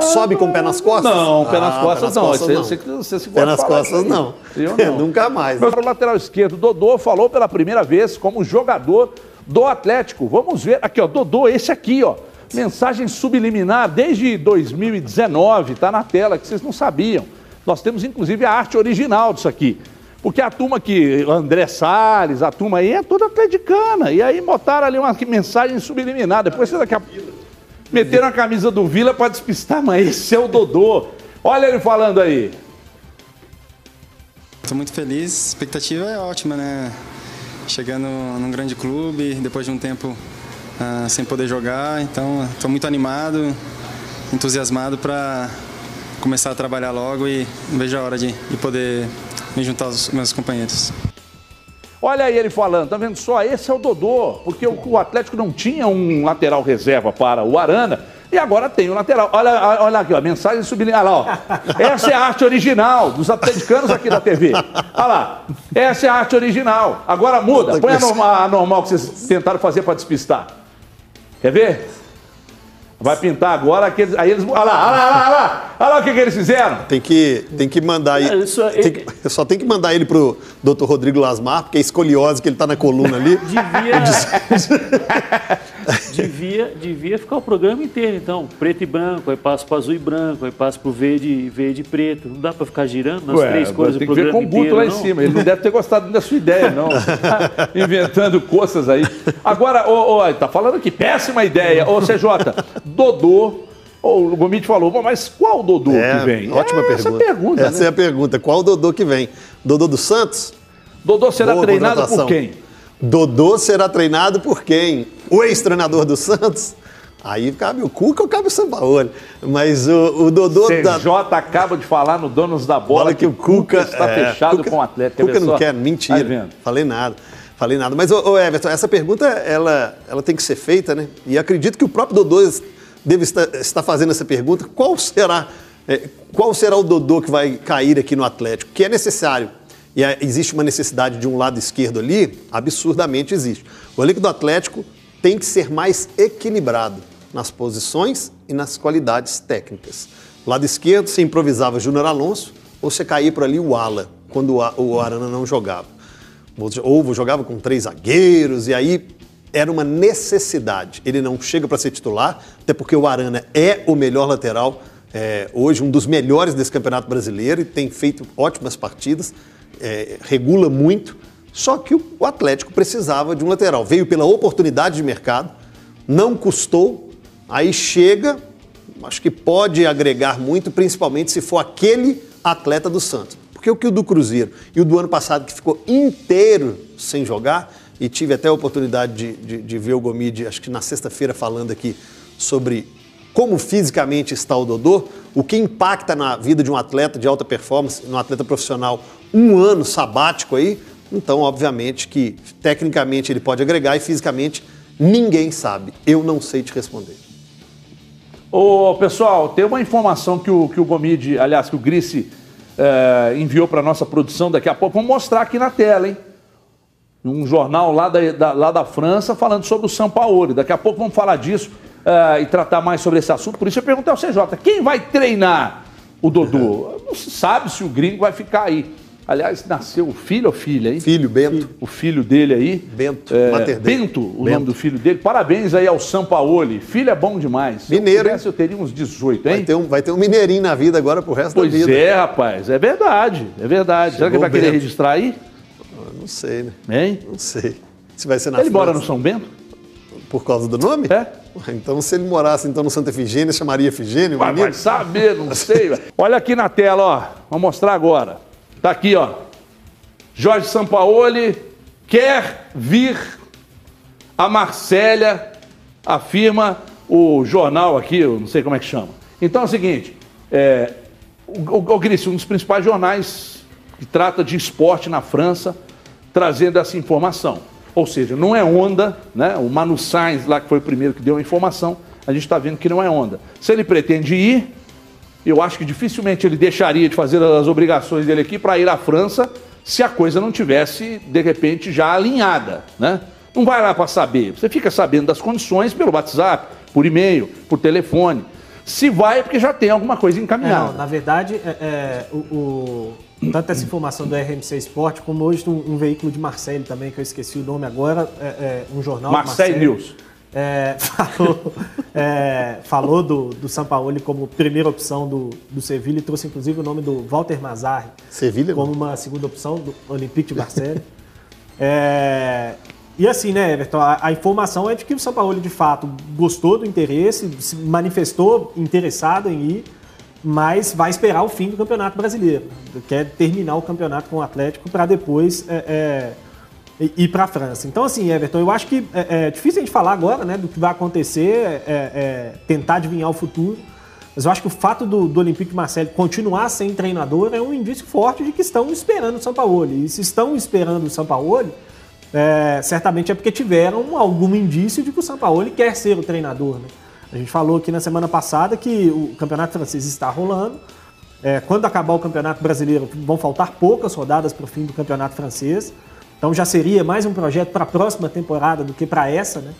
Sobe com o pé nas costas? Não, pé nas ah, costas não. Costas, não. Você, você se pé nas costas não. Eu não. Nunca mais. Meu lateral esquerdo, Dodô, falou pela primeira vez como jogador do Atlético. Vamos ver aqui, ó, Dodô, esse aqui, ó. Mensagem subliminar desde 2019, tá na tela, que vocês não sabiam. Nós temos inclusive a arte original disso aqui. Porque a turma aqui, André Salles, a turma aí é toda atleticana. E aí botaram ali uma mensagem subliminar. Depois você daqui a Meteram a camisa do Vila para despistar, mas esse é o Dodô. Olha ele falando aí. Estou muito feliz, a expectativa é ótima, né? chegando num grande clube, depois de um tempo uh, sem poder jogar. Então, estou muito animado, entusiasmado para começar a trabalhar logo e vejo a hora de, de poder me juntar aos meus companheiros. Olha aí ele falando, tá vendo só? Esse é o Dodô, porque o, Atlético não tinha um lateral reserva para o Arana e agora tem o lateral. Olha, olha aqui, ó, mensagem sublinhada. Olha lá, ó. Essa é a arte original dos atleticanos aqui da TV. Olha lá, essa é a arte original. Agora muda, põe a normal, a normal que vocês tentaram fazer para despistar. Quer ver? Vai pintar agora aqueles. Aí eles. Olha lá, olha lá, olha lá, olha lá o que, que eles fizeram. Tem que, tem que mandar aí. É, tem que, só tem que mandar ele pro Dr. Rodrigo Lasmar, porque é escoliose que ele tá na coluna ali. Devia. devia, devia ficar o programa inteiro, então. Preto e branco, aí passa para azul e branco, aí passa para o verde, verde e preto. Não dá para ficar girando nas Ué, três cores do programa inteiro. Tem que ver com o Guto lá em cima. Ele não deve ter gostado da sua ideia, não. inventando coisas aí. Agora, ô, ô, tá falando aqui, péssima ideia. Ô, CJ, Dodô o Gomit falou, mas qual Dodô é, que vem? Ótima é, pergunta. Essa pergunta, Essa né? é a pergunta. Qual Dodô que vem? Dodô do Santos? Dodô será Boa treinado por quem? Dodô será treinado por quem? O ex-treinador do Santos? Aí cabe o Cuca ou cabe o Sampaoli. Mas o, o Dodô CJ da... acaba de falar no Donos da Bola Bola que o Cuca está é, fechado Cuca- com o Atlético. Cuca não quer, Vai mentira. Falei nada. Falei nada. Mas, ô, ô, Everton, essa pergunta ela, ela tem que ser feita, né? E acredito que o próprio Dodô deve estar, estar fazendo essa pergunta. Qual será, é, qual será o Dodô que vai cair aqui no Atlético? Que é necessário. E é- existe uma necessidade de um lado esquerdo ali, absurdamente existe. O elenco do Atlético tem que ser mais equilibrado nas posições e nas qualidades técnicas. Lado esquerdo, você improvisava Júnior Alonso, ou você caía por ali o Ala, quando o Arana não jogava. Ou jogava com três zagueiros, e aí era uma necessidade. Ele não chega para ser titular, até porque o Arana é o melhor lateral, é, hoje um dos melhores desse Campeonato Brasileiro, e tem feito ótimas partidas, é, regula muito. Só que o Atlético precisava de um lateral. Veio pela oportunidade de mercado, não custou, aí chega, acho que pode agregar muito, principalmente se for aquele atleta do Santos. Porque o que o do Cruzeiro e o do ano passado, que ficou inteiro sem jogar, e tive até a oportunidade de, de- de ver o Gomide, acho que na sexta-feira, falando aqui sobre como fisicamente está o Dodô, o que impacta na vida de um atleta de alta performance, um atleta profissional, um ano sabático aí. Então, obviamente, que tecnicamente ele pode agregar e fisicamente ninguém sabe. Eu não sei te responder. Ô, pessoal, tem uma informação que o, que o Gomide, aliás, que o Grice eh, enviou para nossa produção daqui a pouco. Vamos mostrar aqui na tela, hein? Um jornal lá da, da- lá da França falando sobre o São Paulo. Daqui a pouco vamos falar disso eh, e tratar mais sobre esse assunto. Por isso eu perguntei ao CJ, quem vai treinar o Dodô? Não se sabe se o gringo vai ficar aí. Aliás, nasceu o filho ou filha, hein? Filho, Bento. o filho dele aí. Bento, É, Mater Dei. Bento, o Bento. nome do filho dele. Parabéns aí ao Sampaoli. Filho é bom demais. Se Mineiro, eu pudesse, eu teria uns 18, hein? Vai ter, um, vai ter um mineirinho na vida agora pro resto Pois da vida. é, rapaz. É verdade. É verdade. Será que ele vai Chegou querer registrar aí? Não sei, né? Hein? Não sei. Se vai ser na Ele mora no França. São Bento? Por causa do nome? É. Então, se ele morasse então no Santa Efigênia, chamaria Efigênia, o Vai, vai saber, não sei. Olha aqui na tela, ó. Vou mostrar agora. Tá aqui, ó. Jorge Sampaoli quer vir a Marsella, afirma o jornal aqui, eu não sei como é que chama. Então é o seguinte, é, o, o, o Gris, um dos principais jornais que trata de esporte na França, trazendo essa informação. Ou seja, não é onda, né? O Manu Sainz, lá que foi o primeiro que deu a informação, a gente está vendo que não é onda. Se ele pretende ir, eu acho que dificilmente ele deixaria de fazer as obrigações dele aqui para ir à França se a coisa não tivesse, de repente, já alinhada, né? Não vai lá para saber. Você fica sabendo das condições pelo WhatsApp, por e-mail, por telefone. Se vai é porque já tem alguma coisa É, encaminhada. não, na verdade, é, é, o, o- tanto essa informação do RMC Esporte, como hoje um, um veículo de Marseille também, que eu esqueci o nome agora, é, é, um jornal de Marseille News. é, falou, é, falou do, do Sampaoli como primeira opção do, do Sevilha e trouxe inclusive o nome do Walter Mazzarri Sevilha, como uma segunda opção do Olympique de Marseille. É, e assim, né, Everton, a, a informação é de que o Sampaoli de fato gostou do interesse, se manifestou interessado em ir, mas vai esperar o fim do Campeonato Brasileiro. Quer terminar o campeonato com o Atlético para depois é, é, ir para a França. Então, assim, Everton, eu acho que é, é difícil a gente falar agora né, do que vai acontecer, é, é, tentar adivinhar o futuro. Mas eu acho que o fato do, do Olympique Marseille continuar sem treinador é um indício forte de que estão esperando o Sampaoli. E se estão esperando o Sampaoli, é, certamente é porque tiveram algum indício de que o Sampaoli quer ser o treinador. Né? A gente falou aqui na semana passada que o campeonato francês está rolando. É, quando acabar o campeonato brasileiro, vão faltar poucas rodadas para o fim do campeonato francês. Então já seria mais um projeto para a próxima temporada do que para essa, né?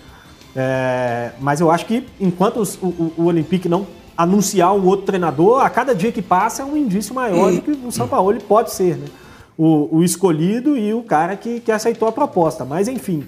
É, mas eu acho que enquanto os- o, o, o Olympique não anunciar um outro treinador, a cada dia que passa é um indício maior de que o São Paulo pode ser, né? O, o escolhido e o cara que, que aceitou a proposta. Mas enfim,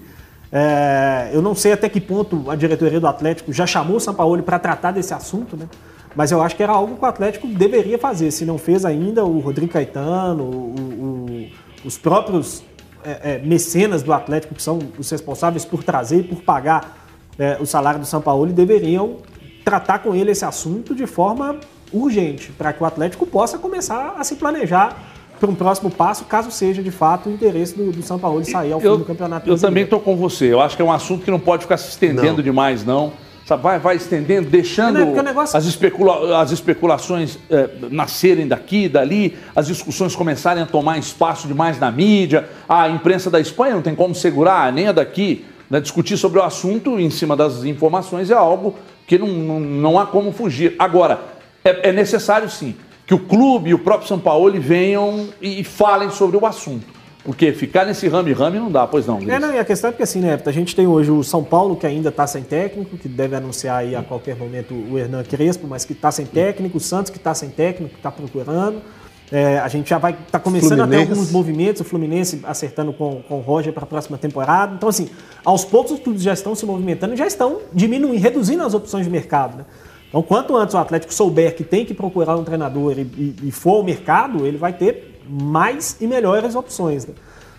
é, eu não sei até que ponto a diretoria do Atlético já chamou o São Paulo para tratar desse assunto, né? Mas eu acho que era algo que o Atlético deveria fazer. Se não fez ainda, o Rodrigo Caetano, o- o- os próprios é, é, mecenas do Atlético, que são os responsáveis por trazer e por pagar é, o salário do São Paulo, deveriam tratar com ele esse assunto de forma urgente, para que o Atlético possa começar a se planejar para um próximo passo, caso seja de fato o interesse do, do São Paulo de sair ao fim do campeonato. Eu também estou com você. Eu acho que é um assunto que não pode ficar se estendendo não. demais, não. Sabe, vai, vai estendendo, deixando é negócio... as, especula as especulações é, nascerem daqui, dali, as discussões começarem a tomar espaço demais na mídia. A imprensa da Espanha não tem como segurar, nem a daqui. Né? Discutir sobre o assunto em cima das informações é algo que não, não, não há como fugir. Agora, é, é necessário sim que o clube e o próprio São Paulo venham e falem sobre o assunto. Porque ficar nesse rame-rame não dá, pois não. É, não, e a questão é porque assim, né, a gente tem hoje o São Paulo, que ainda está sem técnico, que deve anunciar aí a qualquer momento o Hernan Crespo, mas que está sem técnico, o Santos que está sem técnico, que está procurando. É, a gente já vai estar tá começando Fluminense. a ter alguns movimentos, o Fluminense acertando com, com o Roger para a próxima temporada. Então, assim, aos poucos os clubes já estão se movimentando, já estão diminuindo, reduzindo as opções de mercado. Né? Então, quanto antes o Atlético souber que tem que procurar um treinador e, e, e for ao mercado, ele vai ter mais e melhores opções. Né?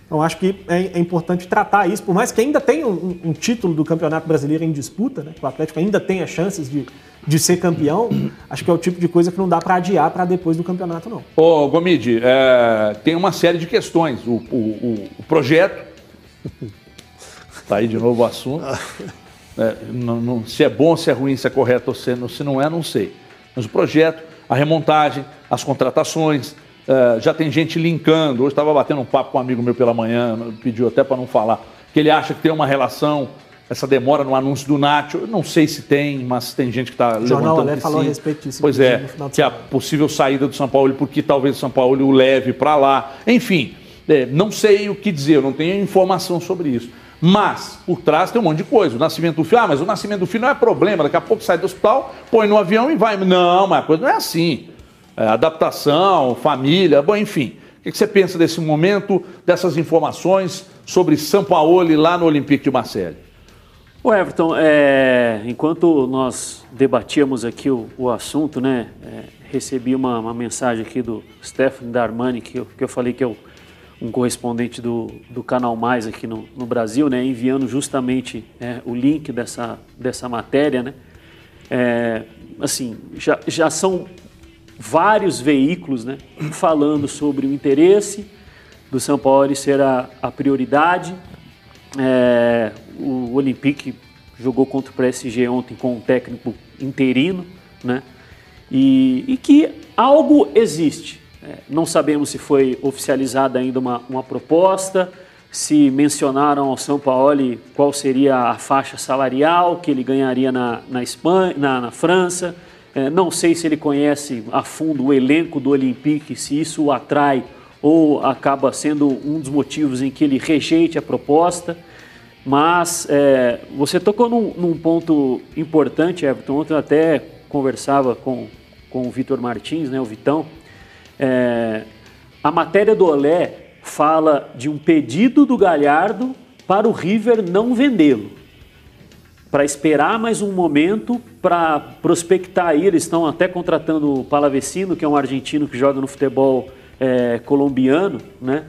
Então, acho que é, é, importante tratar isso, por mais que ainda tenha um, um, título do Campeonato Brasileiro em disputa, né? que o Atlético ainda tenha chances de, de ser campeão, acho que é o tipo de coisa que não dá para adiar para depois do campeonato, não. Ô, Gomide, é, tem uma série de questões. O, o, o, o projeto. Está aí de novo o assunto. É, não, não, se é bom, se é ruim, se é correto ou se, se não é, não sei. Mas o projeto, a remontagem, as contratações, é, já tem gente linkando. Hoje estava batendo um papo com um amigo meu pela manhã, pediu até para não falar, que ele acha que tem uma relação, essa demora no anúncio do Nacho. Eu não sei se tem, mas tem gente que está levantando Alé falou a respeito disso. Pois é, que a possível saída do São Paulo, porque talvez o São Paulo o leve para lá. Enfim, é, não sei o que dizer, eu não tenho informação sobre isso. Mas, por trás tem um monte de coisa. O nascimento do filho, ah, mas o nascimento do filho não é problema. Daqui a pouco sai do hospital, põe no avião e vai. Não, mas a coisa não é assim. É, adaptação, família, bom, enfim. O que você pensa desse momento, dessas informações sobre e lá no Olympique de Marseille? O Everton, é, enquanto nós debatíamos aqui o, o assunto, né, é, recebi uma, uma, mensagem aqui do Stefano Darmani, que eu, que eu falei que o um correspondente do, do Canal Mais aqui no, no Brasil, né, enviando justamente é, o link dessa, dessa matéria. Né? É, assim, já, já são vários veículos né, falando sobre o interesse do São Paulo ser a, a prioridade. É, o Olympique jogou contra o PSG ontem com um técnico interino, né? E, e que algo existe. É, não sabemos se foi oficializada ainda uma, uma proposta, se mencionaram ao São Paulo qual seria a faixa salarial que ele ganharia na, na, Espanha, na, na França. É, não sei se ele conhece a fundo o elenco do Olympique, se isso o atrai ou acaba sendo um dos motivos em que ele rejeite a proposta. Mas é, você tocou num, num, ponto importante, Everton. Ontem eu até conversava com, com o Vitor Martins, né, o Vitão, é, a matéria do Olé fala de um pedido do Galhardo para o River não vendê-lo. Para esperar mais um momento para prospectar aí. Eles estão até contratando o Palavecino, que é um argentino que joga no futebol é, colombiano, né?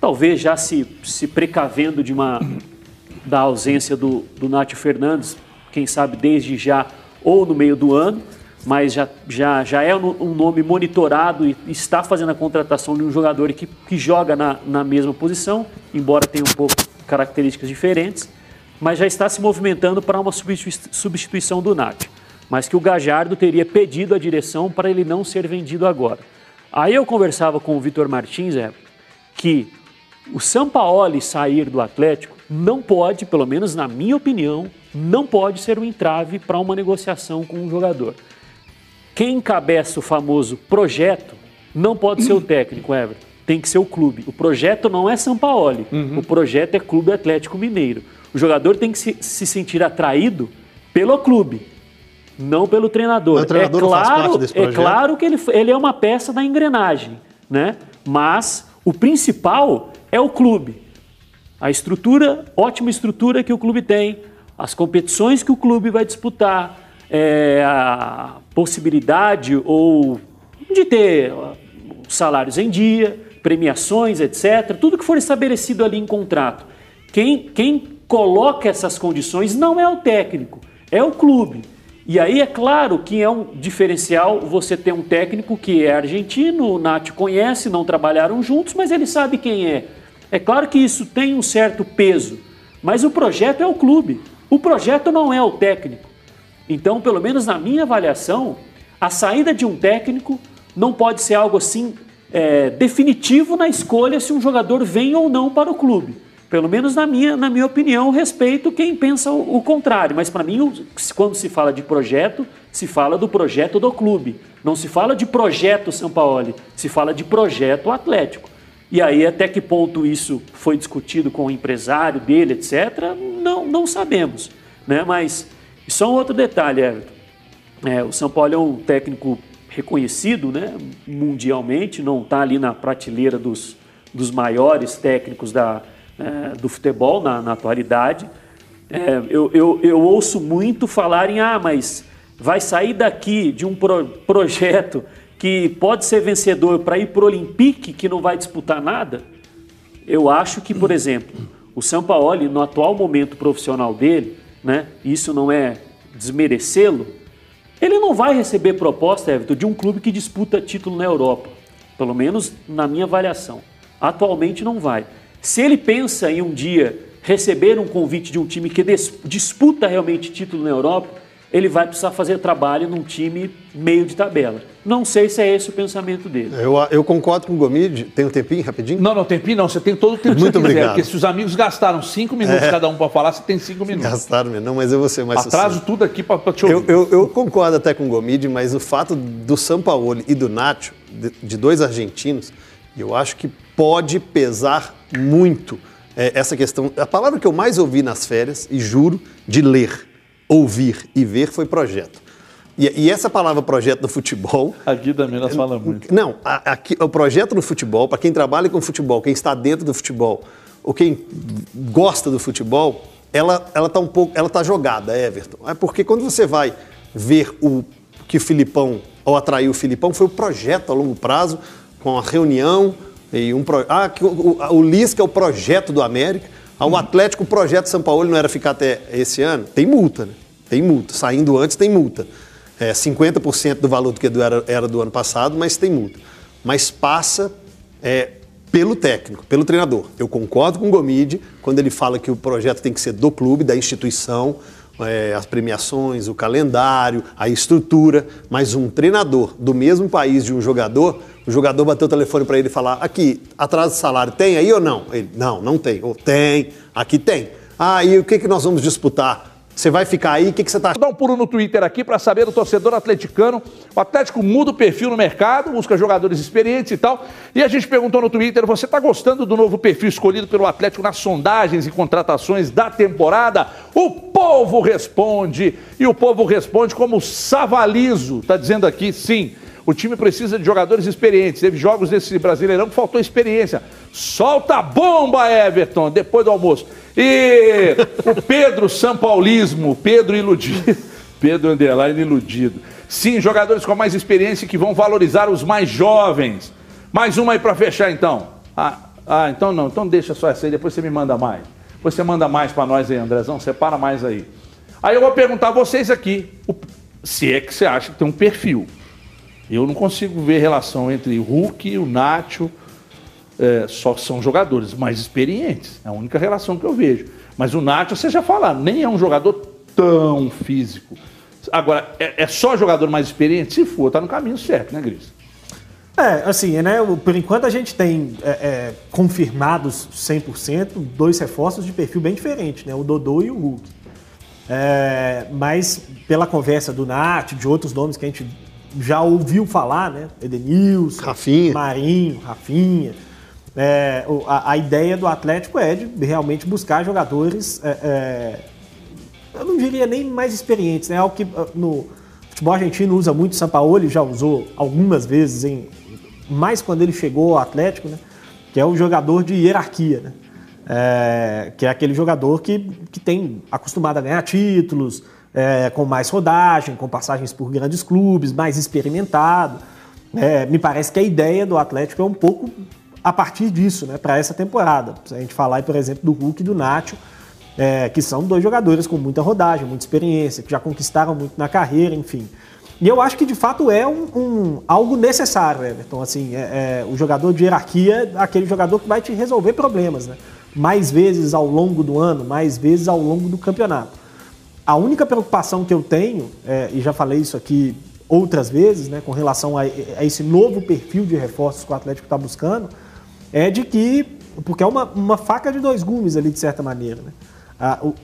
Talvez já se, se precavendo de uma, da ausência do, do Nátio Fernandes, quem sabe desde já ou no meio do ano mas já, já, já é um nome monitorado e está fazendo a contratação de um jogador que, que joga na, na mesma posição, embora tenha um pouco características diferentes, mas já está se movimentando para uma substituição do Nath. Mas que o Gajardo teria pedido a direção para ele não ser vendido agora. Aí eu conversava com o Vitor Martins, é, que o Sampaoli sair do Atlético não pode, pelo menos na minha opinião, não pode ser um entrave para uma negociação com um jogador. Quem encabeça o famoso projeto não pode ser o técnico, Everton. Tem que ser o clube. O projeto não é São Paulo. Uhum. O projeto é Clube Atlético Mineiro. O jogador tem que se, se sentir atraído pelo clube, não pelo treinador. O treinador é claro, é claro que ele, ele é uma peça da engrenagem, né? Mas o principal é o clube. A estrutura, ótima estrutura que o clube tem, as competições que o clube vai disputar, é, a possibilidade ou de ter salários em dia, premiações, etc. Tudo que for estabelecido ali em contrato. Quem, quem coloca essas condições não é o técnico, é o clube. E aí é claro que é um diferencial você ter um técnico que é argentino, o Nath conhece, não trabalharam juntos, mas ele sabe quem é. É claro que isso tem um certo peso, mas o projeto é o clube. O projeto não é o técnico. Então, pelo menos na minha avaliação, a saída de um técnico não pode ser algo assim é, definitivo na escolha se um jogador vem ou não para o clube. Pelo menos na minha, na minha opinião, respeito quem pensa o, o contrário. Mas para mim, quando se fala de projeto, se fala do projeto do clube. Não se fala de projeto São Paulo, se fala de projeto Atlético. E aí, até que ponto isso foi discutido com o empresário dele, etc., não, não sabemos. Né? Mas só um outro detalhe, Everton. É, o São Paulo é um técnico reconhecido né, mundialmente, não está ali na prateleira dos, dos maiores técnicos da, é, do futebol na, na atualidade. É, eu, eu, eu, ouço muito falarem, ah, mas vai sair daqui de um pro, projeto que pode ser vencedor para ir para o Olympique, que não vai disputar nada. Eu acho que, por exemplo, o São Paulo, no atual momento profissional dele, né, isso não é desmerecê-lo, ele não vai receber proposta, Everton, de um clube que disputa título na Europa. Pelo menos na minha avaliação. Atualmente não vai. Se ele pensa em um dia receber um convite de um time que disputa realmente título na Europa, ele vai precisar fazer trabalho num time meio de tabela. Não sei se é esse o pensamento dele. Eu, eu concordo com o Gomide. Tem um tempinho, rapidinho? Não, não, tempinho não. Você tem todo o tempo Muito que você quiser. Obrigado. Porque se os amigos gastaram cinco minutos é. cada um para falar, você tem cinco minutos. Gastaram mesmo. Não, mas eu vou ser mais Atraso tudo aqui para te ouvir. Eu, eu, eu, concordo até com o Gomide, mas o fato do Sampaoli e do Nacho, de, de dois argentinos, eu acho que pode pesar muito é, essa questão. A palavra que eu mais ouvi nas férias, e juro, de ler, ouvir e ver, foi projeto. E, e essa palavra projeto no futebol. Aqui também nós falamos muito. Não, a, aqui, o projeto no futebol, para quem trabalha com futebol, quem está dentro do futebol, ou quem gosta do futebol, ela ela está um pouco, ela está jogada, Everton. É porque quando você vai ver o que o Filipão, ou atraiu o Filipão, foi o projeto a longo prazo, com a reunião, e um pro... Ah, que o, o, o Lisca é o projeto do América. Ah, o Atlético, o projeto São Paulo não era ficar até esse ano? Tem multa, né? Tem multa. Saindo antes, tem multa. É 50% do valor do que era, era do ano passado, mas tem multa. Mas passa é, pelo técnico, pelo treinador. Eu concordo com o Gomide quando ele fala que o projeto tem que ser do clube, da instituição, é, as premiações, o calendário, a estrutura, mas um treinador do mesmo país de um jogador, o jogador bateu o telefone para ele falar: aqui, atraso de salário tem aí ou não? Ele: não, não tem. Ou tem, aqui tem. Ah, e o que, que nós vamos disputar? Você vai ficar aí? O que, que você está Dá um pulo no Twitter aqui para saber do torcedor atleticano. O Atlético muda o perfil no mercado, busca jogadores experientes e tal. E a gente perguntou no Twitter: você está gostando do novo perfil escolhido pelo Atlético nas sondagens e contratações da temporada? O povo responde. E o povo responde como Savalizo está dizendo aqui: sim. O time precisa de jogadores experientes. Teve jogos desse Brasileirão que faltou experiência. Solta a bomba, Everton, depois do almoço. E o Pedro Sampaulismo, Pedro iludido. Pedro Underline iludido. Sim, jogadores com mais experiência que vão valorizar os mais jovens. Mais uma aí para fechar então. Ah, ah, então não, então deixa só essa aí, depois você me manda mais. Depois você manda mais para nós aí, Andrezão, separa mais aí. Aí eu vou perguntar a vocês aqui, se é que você acha que tem um perfil. Eu não consigo ver relação entre o Hulk e o Nacho, é, só são jogadores mais experientes. É a única relação que eu vejo. Mas o Nacho, você já fala, nem é um jogador tão físico. Agora, é, é só jogador mais experiente? Se for, tá no caminho certo, né, Gris? É, assim, né? Por enquanto a gente tem é, é, confirmados 100% dois reforços de perfil bem diferente, né? O Dodô e o Hulk. É, mas pela conversa do Nath, de outros nomes que a gente já ouviu falar, né? Edenilson, Rafinha. Marinho, Rafinha. É, a, a, ideia do Atlético é de realmente buscar jogadores, é, é, eu não diria nem mais experientes, né? Algo que ah, no futebol argentino usa muito, o Sampaoli já usou algumas vezes, em, mais quando ele chegou ao Atlético, né? Que é o jogador de hierarquia, né? É, que é aquele jogador que, que tem acostumado a ganhar títulos, é, com mais rodagem, com passagens por grandes clubes, mais experimentado. É, me parece que a ideia do Atlético é um pouco a partir disso, né, para essa temporada. Se a gente falar, por exemplo, do Hulk e do Nacho, é, que são dois jogadores com muita rodagem, muita experiência, que já conquistaram muito na carreira, enfim. E eu acho que de fato é um, um algo necessário, Everton. Assim, é, é, o jogador de hierarquia é aquele jogador que vai te resolver problemas, né? Mais vezes ao longo do ano, mais vezes ao longo do campeonato. A única preocupação que eu tenho, é, e já falei isso aqui outras vezes, né, com relação a, a esse novo perfil de reforços que o Atlético está buscando, é de que, porque é uma, uma faca de dois gumes ali, de certa maneira, né?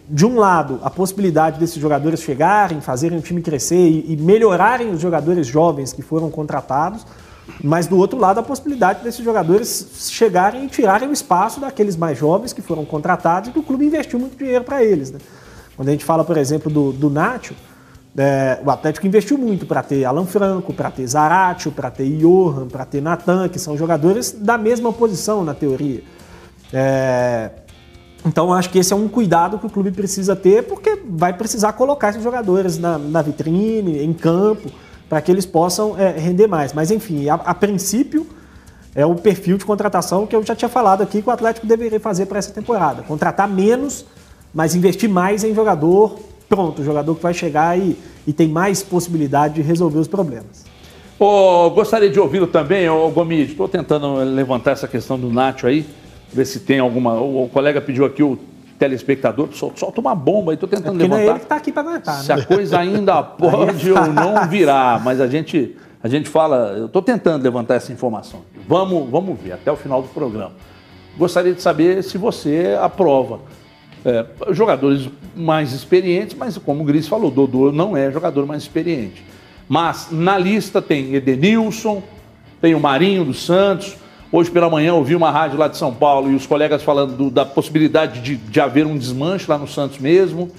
de um lado, a possibilidade desses jogadores chegarem, fazerem o time crescer e, melhorarem os jogadores jovens que foram contratados, mas do outro lado, a possibilidade desses jogadores chegarem e tirarem o espaço daqueles mais jovens que foram contratados e que o clube investiu muito dinheiro para eles. Né? Quando a gente fala, por exemplo, do, do Nacho, é, o Atlético investiu muito para ter Alan Franco, para ter Zaratio, para ter Johan, para ter Natan, que são jogadores da mesma posição na teoria. É, então, acho que esse é um cuidado que o clube precisa ter, porque vai precisar colocar esses jogadores na, na vitrine, em campo, para que eles possam é, render mais. Mas, enfim, a, a, princípio, é o perfil de contratação que eu já tinha falado aqui que o Atlético deveria fazer para essa temporada. Contratar menos, mas investir mais em jogador pronto, jogador que vai chegar e, e tem mais possibilidade de resolver os problemas. Oh, gostaria de ouvi-lo também, oh, Gomes. Estou tentando levantar essa questão do Nacho aí ver se tem alguma. O, o colega pediu aqui o telespectador, sol, solta uma bomba aí, estou tentando é levantar. Não é ele que está aqui para né? Se a coisa ainda pode ou não virar, mas a gente, a gente fala, eu estou tentando levantar essa informação. Vamos, vamos ver até o final do programa. Gostaria de saber se você aprova. É, jogadores mais experientes, mas como o Gris falou, Dodô não é jogador mais experiente. Mas na lista tem Edenilson, tem o Marinho dos Santos, Hoje pela manhã ouvi uma rádio lá de São Paulo e os colegas falando do, da possibilidade de, de, haver um desmanche lá no Santos mesmo.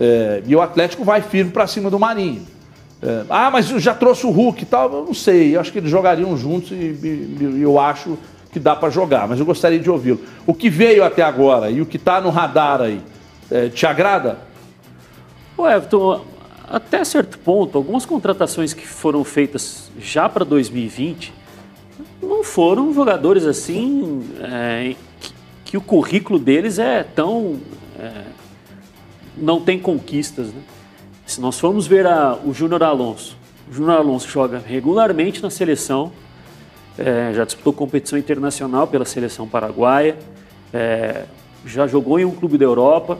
É, e o Atlético vai firme para cima do Marinho. É, ah, mas já trouxe o Hulk e tal. Eu não sei, eu acho que eles jogariam juntos e, e eu acho que dá para jogar, mas eu gostaria de ouvi-lo. O que veio até agora e o que está no radar aí, é, te agrada? O Everton, até certo ponto, algumas contratações que foram feitas já para 2020 não foram jogadores assim é, que, que, o currículo deles é tão. É, não tem conquistas. Né? Se nós formos ver a, o Júnior Alonso, o Júnior Alonso joga regularmente na seleção, é, já disputou competição internacional pela seleção paraguaia, é, já jogou em um clube da Europa,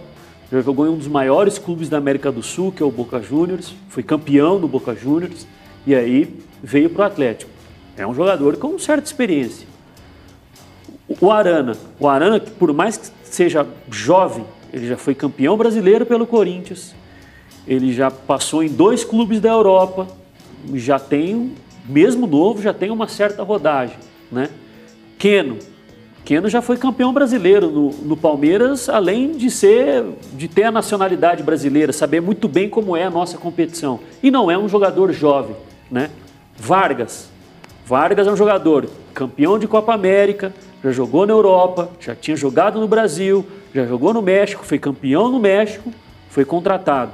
já jogou em um dos maiores clubes da América do Sul, que é o Boca Juniors, foi campeão do Boca Juniors, e aí veio para o Atlético. É um jogador com certa experiência. O Arana, o Arana, por mais que seja jovem, ele já foi campeão brasileiro pelo Corinthians, ele já passou em dois clubes da Europa, já tem, mesmo novo, já tem uma certa rodagem, né? Keno, Keno já foi campeão brasileiro no, no, Palmeiras, além de ser, de ter a nacionalidade brasileira, saber muito bem como é a nossa competição. E não é um jogador jovem, né? Vargas, Vargas é um jogador campeão de Copa América, já jogou na Europa, já tinha jogado no Brasil, já jogou no México, foi campeão no México, foi contratado.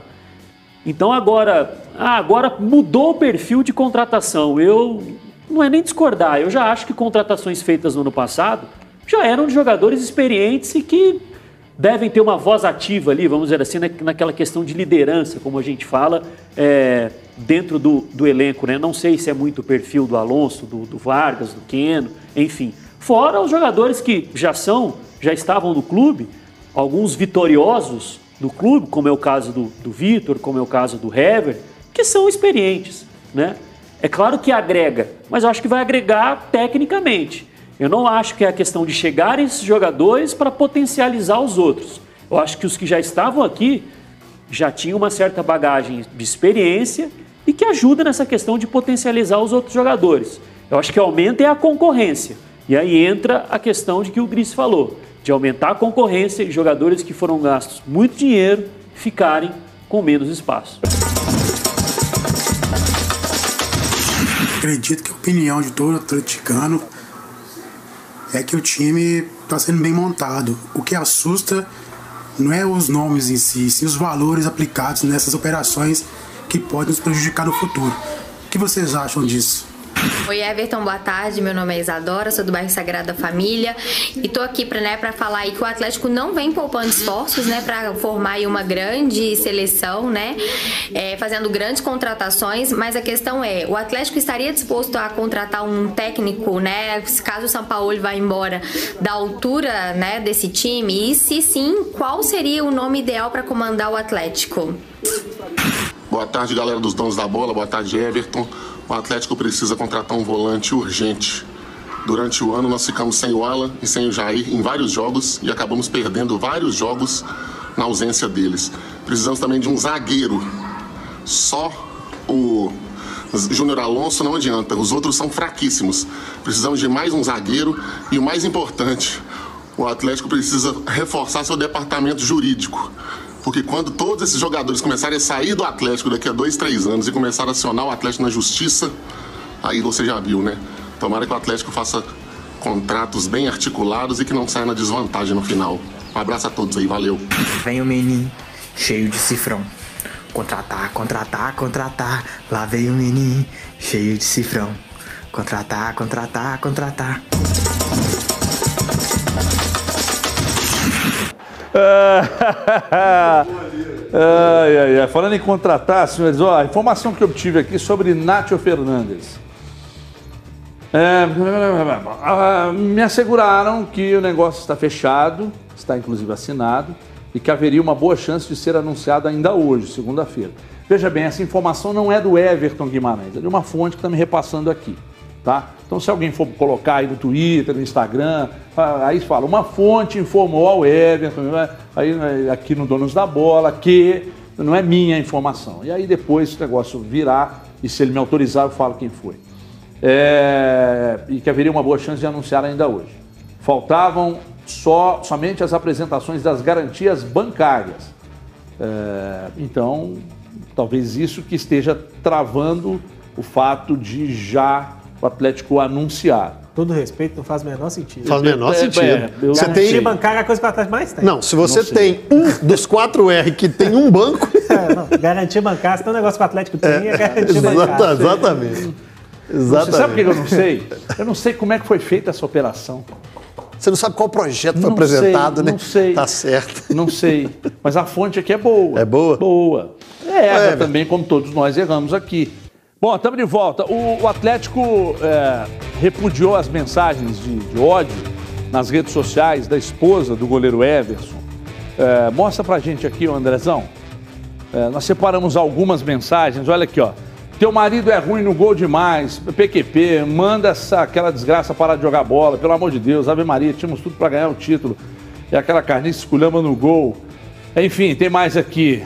Então agora, ah, agora mudou o perfil de contratação. Eu não é nem discordar, eu já acho que contratações feitas no ano passado já eram de jogadores experientes e que devem ter uma voz ativa ali, vamos dizer assim, naquela questão de liderança, como a gente fala, é, dentro do, do elenco, né? Não sei se é muito o perfil do Alonso, do, do Vargas, do Keno, enfim. Fora os jogadores que já são, já estavam no clube, alguns vitoriosos do clube, como é o caso do, do Vitor, como é o caso do Hever, que são experientes, né? É claro que agrega, mas eu acho que vai agregar tecnicamente. Eu não acho que é a questão de chegarem esses jogadores para potencializar os outros. Eu acho que os que já estavam aqui já tinham uma certa bagagem de experiência e que ajuda nessa questão de potencializar os outros jogadores. Eu acho que aumenta é a concorrência. E aí entra a questão de que o Gris falou, de aumentar a concorrência e jogadores que foram gastos muito dinheiro ficarem com menos espaço. Acredito que a opinião de todo atleticano é que o time está sendo bem montado. O que assusta não é os nomes em si, sim os valores aplicados nessas operações que podem nos prejudicar no futuro. O que vocês acham disso? Oi, Everton, boa tarde. Meu nome é Isadora, sou do bairro Sagrada Família e tô aqui para né, falar aí que o Atlético não vem poupando esforços né, para formar aí uma grande seleção, né, é, fazendo grandes contratações, mas a questão é: o Atlético estaria disposto a contratar um técnico, né, caso o São Paulo vá embora, da altura né, desse time? E se sim, qual seria o nome ideal para comandar o Atlético? Boa tarde, galera dos donos da bola. Boa tarde, Everton. O Atlético precisa contratar um volante urgente. Durante o ano nós ficamos sem o Alan e sem o Jair em vários jogos e acabamos perdendo vários jogos na ausência deles. Precisamos também de um zagueiro. Só o Júnior Alonso não adianta, os outros são fraquíssimos. Precisamos de mais um zagueiro e o mais importante, o Atlético precisa reforçar seu departamento jurídico. Porque quando todos esses jogadores começarem a sair do Atlético daqui a dois, três anos e começar a acionar o Atlético na justiça, aí você já viu, né? Tomara que o Atlético faça contratos bem articulados e que não saia na desvantagem no final. Um abraço a todos aí, valeu. Vem o menino cheio de cifrão. Contratar, contratar, contratar. Lá veio o menino cheio de cifrão. Contratar, contratar, contratar. ai, ai, ai. Falando em contratar, senhores, ó, a informação que eu obtive aqui sobre Nátio Fernandes. É, me asseguraram que o negócio está fechado, está inclusive assinado, e que haveria uma boa chance de ser anunciado ainda hoje, segunda-feira. Veja bem, essa informação não é do Everton Guimarães, é de uma fonte que está me repassando aqui. Tá? Então, se alguém for colocar aí no Twitter, no Instagram, aí fala, uma fonte informou ao Everton, né? aí né, aqui no Donos da Bola, que não é minha informação. E aí depois o negócio virar, e se ele me autorizar, eu falo quem foi. É, e que haveria uma boa chance de anunciar ainda hoje. Faltavam só, somente as apresentações das garantias bancárias. É, então, talvez isso que esteja travando o fato de já o Atlético anunciar. Todo respeito, não faz o menor sentido. Faz o menor é, sentido. É, eu você tem bancária é a coisa que o Atlético mais tem. Não, se você não tem um dos quatro R que tem um banco. É, não, garantia bancária, se tem um negócio que o Atlético tem, é, é garantia exata, bancária. Exatamente. Exatamente. Você sabe o que eu não sei? Eu não sei como é que foi feita essa operação. Você não sabe qual projeto foi não apresentado, sei, né? Não sei. Tá certo. Não sei. Mas a fonte aqui é boa. É boa? Boa. É, é também, como todos nós erramos aqui. Bom, estamos de volta. O, o Atlético é, repudiou as mensagens de, de, ódio nas redes sociais da esposa do goleiro Everson. É, mostra pra gente aqui, Andrezão. É, nós separamos algumas mensagens. Olha aqui, ó. Teu marido é ruim no gol demais. PQP, manda essa, aquela desgraça parar de jogar bola. Pelo amor de Deus, Ave Maria, tínhamos tudo para ganhar o título. E aquela carniça esculhamba no gol. Enfim, tem mais aqui.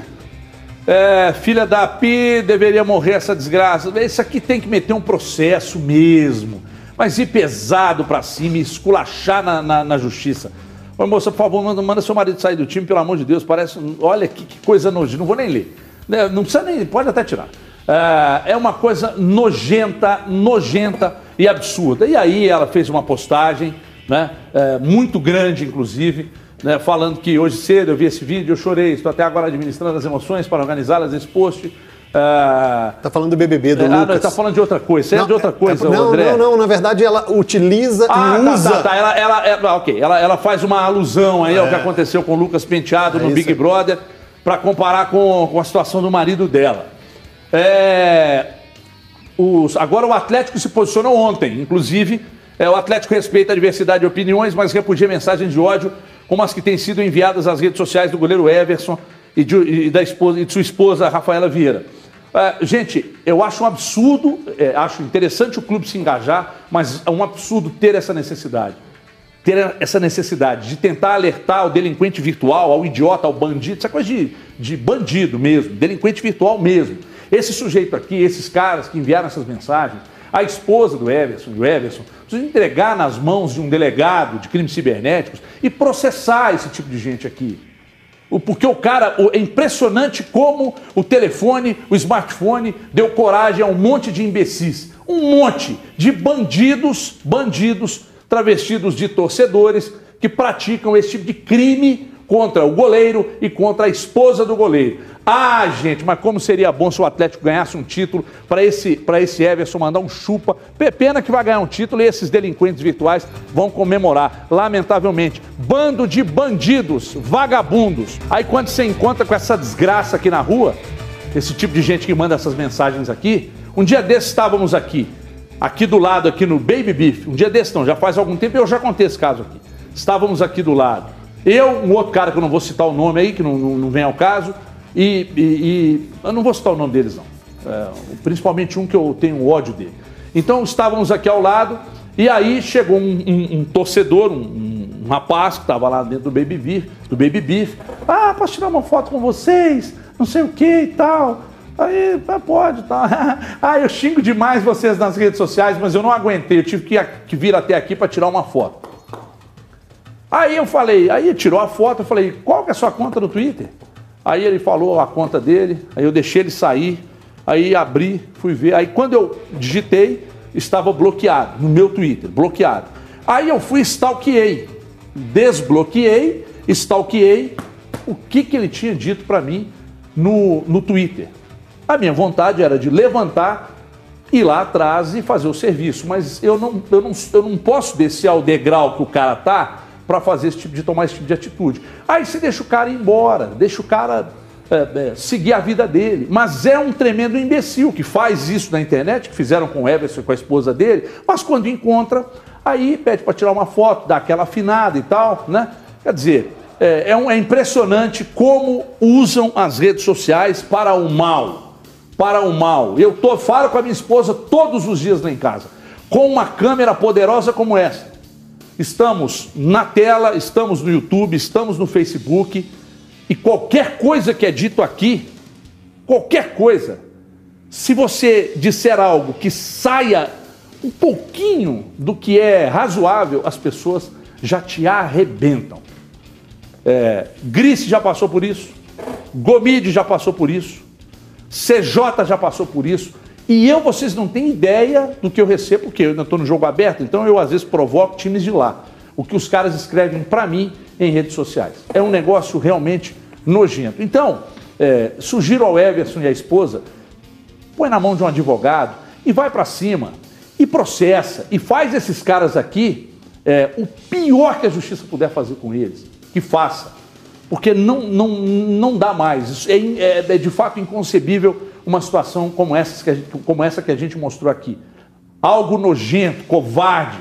É, filha da Pi, deveria morrer essa desgraça. Isso aqui tem que meter um processo mesmo. Mas ir pesado pra cima esculachar na, na, na justiça. Ô, moça, por favor, manda, manda, seu marido sair do time, pelo amor de Deus. Parece. Olha que, que coisa nojenta. Não vou nem ler. Né, não precisa nem. Pode até tirar. É, é uma coisa nojenta, nojenta e absurda. E aí ela fez uma postagem, né? É, muito grande, inclusive né, falando que hoje cedo eu vi esse vídeo, eu chorei, estou até agora administrando as emoções para organizá-las nesse post. Uh... Tá falando do BBB, do é, Lucas. Ah, não, tá falando de outra coisa. Isso é de outra é, coisa, é, não, André. Não, não, na verdade ela utiliza ah, e tá, usa... Tá, tá, ela, ela, ela, ok, ela, ela faz uma alusão aí é. ao que aconteceu com o Lucas Penteado é no Big Brother para comparar com, com a situação do marido dela. É, os, agora o Atlético se posicionou ontem, inclusive, é, o Atlético respeita a diversidade de opiniões, mas repudia mensagens de ódio como as que têm sido enviadas às redes sociais do goleiro Everson e de, e da esposa, e de sua esposa Rafaela Vieira. Uh, gente, eu acho um absurdo, é, acho interessante o clube se engajar, mas é um absurdo ter essa necessidade. Ter essa necessidade de tentar alertar ao delinquente virtual, ao idiota, ao bandido, isso é coisa de, de bandido mesmo, delinquente virtual mesmo. Esse sujeito aqui, esses caras que enviaram essas mensagens, a esposa do Everson, do Everson, precisa entregar nas mãos de um delegado de crimes cibernéticos e processar esse tipo de gente aqui. Porque o cara, é impressionante como o telefone, o smartphone deu coragem a um monte de imbecis, um monte de bandidos, bandidos travestidos de torcedores que praticam esse tipo de crime contra o goleiro e contra a esposa do goleiro. Ah, gente, mas como seria bom se o Atlético ganhasse um título para esse, esse Everson mandar um chupa. Pena que vai ganhar um título e esses delinquentes virtuais vão comemorar. Lamentavelmente. Bando de bandidos, vagabundos. Aí quando você encontra com essa desgraça aqui na rua, esse tipo de gente que manda essas mensagens aqui, um dia desses estávamos aqui, aqui do lado, aqui no Baby Beef. Um dia desses não, já faz algum tempo eu já contei esse caso aqui. Estávamos aqui do lado. Eu, um outro cara que eu não vou citar o nome aí, que não, não, não vem ao caso, e, e, e, eu não vou citar o nome deles, não. É, principalmente um que eu tenho ódio dele. Então estávamos aqui ao lado, e aí chegou um, um, um torcedor, um, um, rapaz que estava lá dentro do Baby Beef, do Baby Beef. Ah, posso tirar uma foto com vocês? Não sei o que e tal. Aí, ah, pode, tá. Ah, eu xingo demais vocês nas redes sociais, mas eu não aguentei, eu tive que, que vir até aqui para tirar uma foto. Aí eu falei, aí tirou a foto, eu falei, qual que é a sua conta no Twitter? Aí ele falou a conta dele, aí eu deixei ele sair, aí abri, fui ver. Aí quando eu digitei, estava bloqueado no meu Twitter, bloqueado. Aí eu fui stalkeei, desbloqueei, stalkeei o que, que ele tinha dito para mim no, no Twitter. A minha vontade era de levantar, ir lá atrás e fazer o serviço, mas eu não, eu não, eu não posso descer ao degrau que o cara tá para fazer esse tipo de tomar esse tipo de atitude. Aí você deixa o cara ir embora, deixa o cara é, é, seguir a vida dele. Mas é um tremendo imbecil que faz isso na internet, que fizeram com o Everson com a esposa dele, mas quando encontra, aí pede para tirar uma foto, dá aquela afinada e tal, né? Quer dizer, é, é, um, é impressionante como usam as redes sociais para o mal. Para o mal. Eu tô, falo com a minha esposa todos os dias lá em casa, com uma câmera poderosa como essa Estamos na tela, estamos no YouTube, estamos no Facebook e qualquer coisa que é dito aqui, qualquer coisa, se você disser algo que saia um pouquinho do que é razoável, as pessoas já te arrebentam. É, Grice já passou por isso, Gomide já passou por isso, CJ já passou por isso. E eu, vocês não têm ideia do que eu recebo, porque eu ainda estou no jogo aberto, então eu às vezes provoco times de lá. O que os caras escrevem para mim em redes sociais. É um negócio realmente nojento. Então, é, sugiro ao Everson e à esposa, põe na mão de um advogado e vai para cima e processa e faz esses caras aqui é, o pior que a justiça puder fazer com eles, que faça. Porque não, não, não dá mais. É, é, é de fato inconcebível uma situação como essa que a gente, como essa que a gente mostrou aqui. Algo nojento, covarde.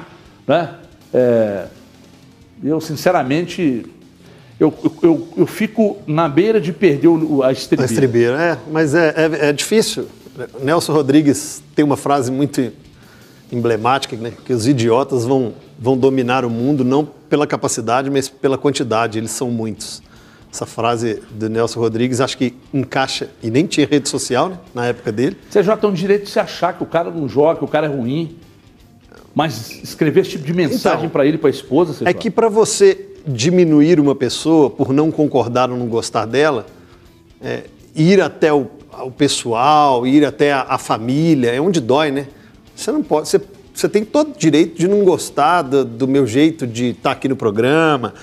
Né? É, eu, sinceramente, eu, eu, eu, fico na beira de perder a estribeira. A estribeira, é, mas é, é, é difícil. Nelson Rodrigues tem uma frase muito emblemática, né? que os idiotas vão, vão dominar o mundo não pela capacidade, mas pela quantidade, eles são muitos. Essa frase do Nelson Rodrigues acho que encaixa, e nem tinha rede social né, na época dele. Você já tem o direito de se achar que o cara não joga, que o cara é ruim. Mas escrever esse tipo de mensagem então, para ele, para a esposa, você É que para você diminuir uma pessoa por não concordar ou não gostar dela, é, ir até o, o, pessoal, ir até a, a, família, é onde dói, né? Você não pode. Você, você tem todo o direito de não gostar do, do meu jeito de estar tá aqui no programa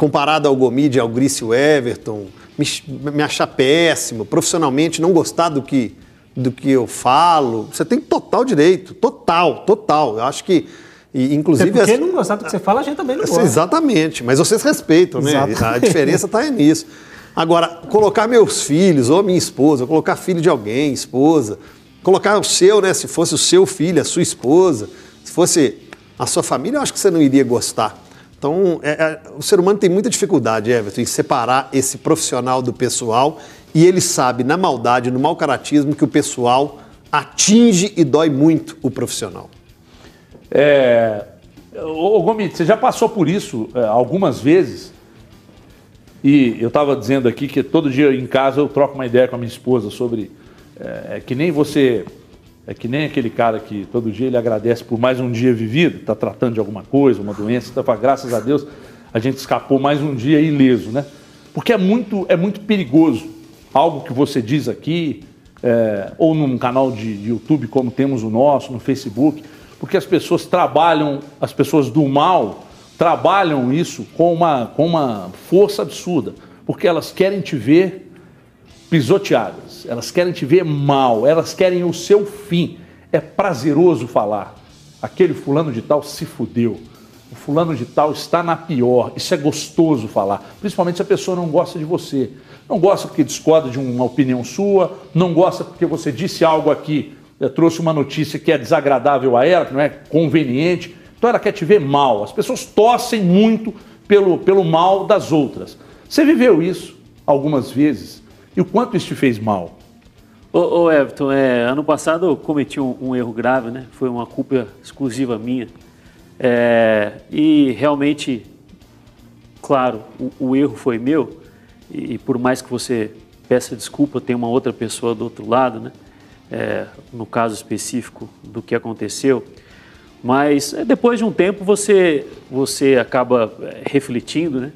comparado ao Gomide, ao Grício Everton, me, me achar péssimo, profissionalmente não gostar do que, do que eu falo, você tem total direito, total, total. Eu acho que, e, inclusive... Até porque não gostar do que você fala, a gente também não gosta. Exatamente, mas vocês respeitam, né? Exatamente. A diferença está nisso. Agora, colocar meus filhos, ou minha esposa, colocar filho de alguém, esposa, colocar o seu, né? Se fosse o seu filho, a sua esposa, se fosse a sua família, eu acho que você não iria gostar. Então, é, é, o ser humano tem muita dificuldade, Everton, em separar esse profissional do pessoal e ele sabe, na maldade, no mau caratismo, que o pessoal atinge e dói muito o profissional. É, ô, Gomes, você já passou por isso é, algumas vezes e eu estava dizendo aqui que todo dia em casa eu troco uma ideia com a minha esposa sobre é, é que nem você é que nem aquele cara que todo dia ele agradece por mais um dia vivido, está tratando de alguma coisa, uma doença, então, graças a Deus a gente escapou mais um dia ileso, né? Porque é muito, é muito perigoso algo que você diz aqui, é, ou num canal de, de YouTube como temos o nosso, no Facebook, porque as pessoas trabalham, as pessoas do mal trabalham isso com uma, com uma força absurda, porque elas querem te ver pisoteadas, elas querem te ver mal, elas querem o seu fim. É prazeroso falar. Aquele fulano de tal se fudeu. O fulano de tal está na pior. Isso é gostoso falar, principalmente se a pessoa não gosta de você. Não gosta porque discorda de uma opinião sua, não gosta porque você disse algo aqui, eh, trouxe uma notícia que é desagradável a ela, que não é conveniente. Então ela quer te ver mal. As pessoas torcem muito pelo, pelo mal das outras. Você viveu isso algumas vezes e o quanto isso te fez mal? Ô, ô Everton, é, ano passado eu cometi um, um, erro grave, né? Foi uma culpa exclusiva minha. É, e realmente, claro, o, o, erro foi meu. E, e, por mais que você peça desculpa, tem uma outra pessoa do outro lado, né? É, no caso específico do que aconteceu. Mas é, depois de um tempo você, você acaba é, refletindo, né?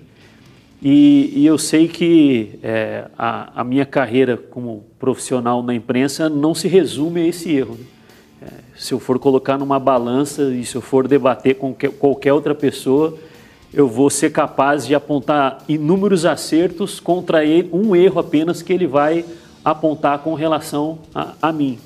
E, e eu sei que é, a, a, minha carreira como profissional na imprensa não se resume a esse erro. Né? É, se eu for colocar numa balança e se eu for debater com que, qualquer outra pessoa, eu vou ser capaz de apontar inúmeros acertos contra ele, um erro apenas que ele vai apontar com relação a, a mim.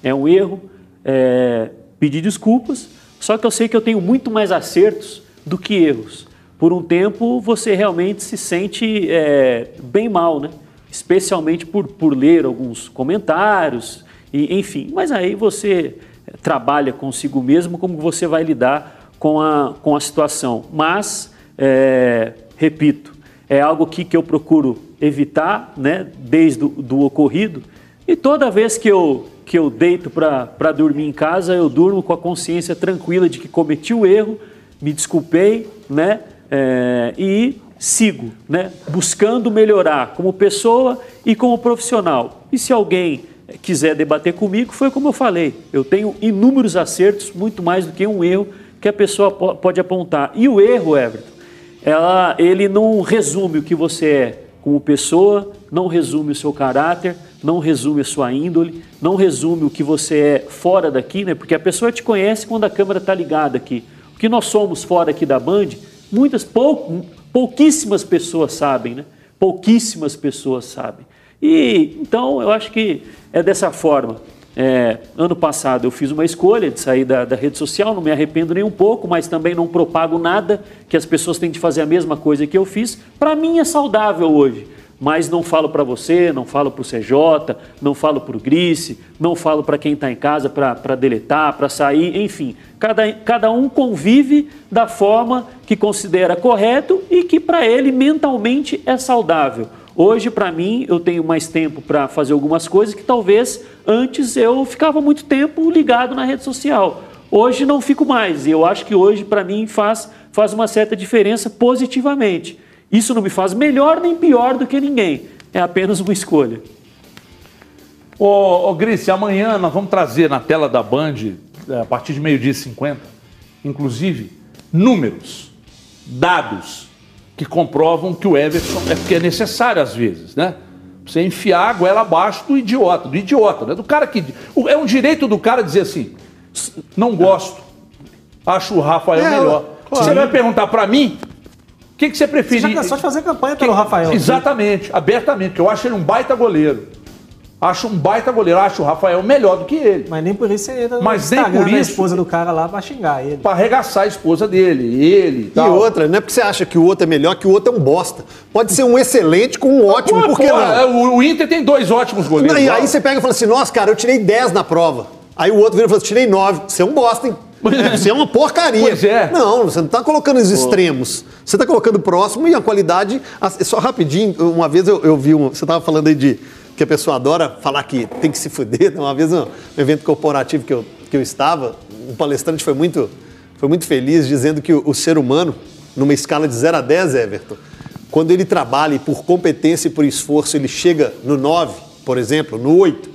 É um erro, é, pedir desculpas, só que eu sei que eu tenho muito mais acertos do que erros por um tempo você realmente se sente é, bem mal, né? especialmente por, por ler alguns comentários, e, enfim. Mas aí você é, trabalha consigo mesmo como você vai lidar com a, com a situação. Mas, é, repito, é algo que, que eu procuro evitar né, desde o do ocorrido. E toda vez que eu, que eu deito para dormir em casa, eu durmo com a consciência tranquila de que cometi o erro, me desculpei, né? É, e sigo, né, buscando melhorar como pessoa e como profissional. E se alguém quiser debater comigo, foi como eu falei, eu tenho inúmeros acertos, muito mais do que um erro que a pessoa pode apontar. E o erro, Everton, ela, ele não resume o que você é como pessoa, não resume o seu caráter, não resume a sua índole, não resume o que você é fora daqui, né? Porque a pessoa te conhece quando a câmera está ligada aqui. O que nós somos fora aqui da Band muitas, pou, pouquíssimas pessoas sabem, né? Pouquíssimas pessoas sabem. E então eu acho que é dessa forma. É, ano passado eu fiz uma escolha de sair da, da, rede social, não me arrependo nem um pouco, mas também não propago nada que as pessoas têm de fazer a mesma coisa que eu fiz. Para mim é saudável hoje mas não falo para você, não falo para o CJ, não falo para o Grice, não falo para quem está em casa para deletar, para sair, enfim. Cada, cada um convive da forma que considera correto e que para ele mentalmente é saudável. Hoje, para mim, eu tenho mais tempo para fazer algumas coisas que talvez antes eu ficava muito tempo ligado na rede social. Hoje não fico mais e eu acho que hoje, para mim, faz, faz uma certa diferença positivamente. Isso não me faz melhor nem pior do que ninguém. É apenas uma escolha. Ô, ô Grice, amanhã nós vamos trazer na tela da Band, é, a partir de meio-dia e 50, inclusive, números, dados que comprovam que o Everson é porque é necessário às vezes, né? Você enfiar a goela abaixo do idiota, do idiota, né? Do cara que. É um direito do cara dizer assim: não gosto, acho o Rafael é, melhor. Claro. Você vai perguntar para mim, que, que você prefere? Você já cansou de fazer campanha pelo que... Rafael. Exatamente, viu? abertamente, porque eu acho ele um baita goleiro. Acho um baita goleiro, acho o Rafael melhor do que ele. Mas nem por isso você entra Mas nem por isso, a esposa do cara lá pra xingar ele. Pra arregaçar a esposa dele, ele e E outra, não é porque você acha que o outro é melhor, que o outro é um bosta. Pode ser um excelente com um ótimo, Pô, por que não? É, o, Inter tem dois ótimos goleiros. e aí você pega e fala assim, nossa, cara, eu tirei 10 na prova. Aí o outro vira e fala, tirei 9. Você é um bosta, hein? Você é uma porcaria. Pois é. Não, você não está colocando os extremos. Você está colocando próximo e a qualidade. Só rapidinho, uma vez eu, eu vi um. Você estava falando aí de que a pessoa adora falar que tem que se fuder. Né? Uma vez, um evento corporativo que eu, que eu estava, um palestrante foi muito, foi muito feliz dizendo que o, o ser humano, numa escala de 0 a 10, Everton, quando ele trabalha e por competência e por esforço ele chega no 9, por exemplo, no 8,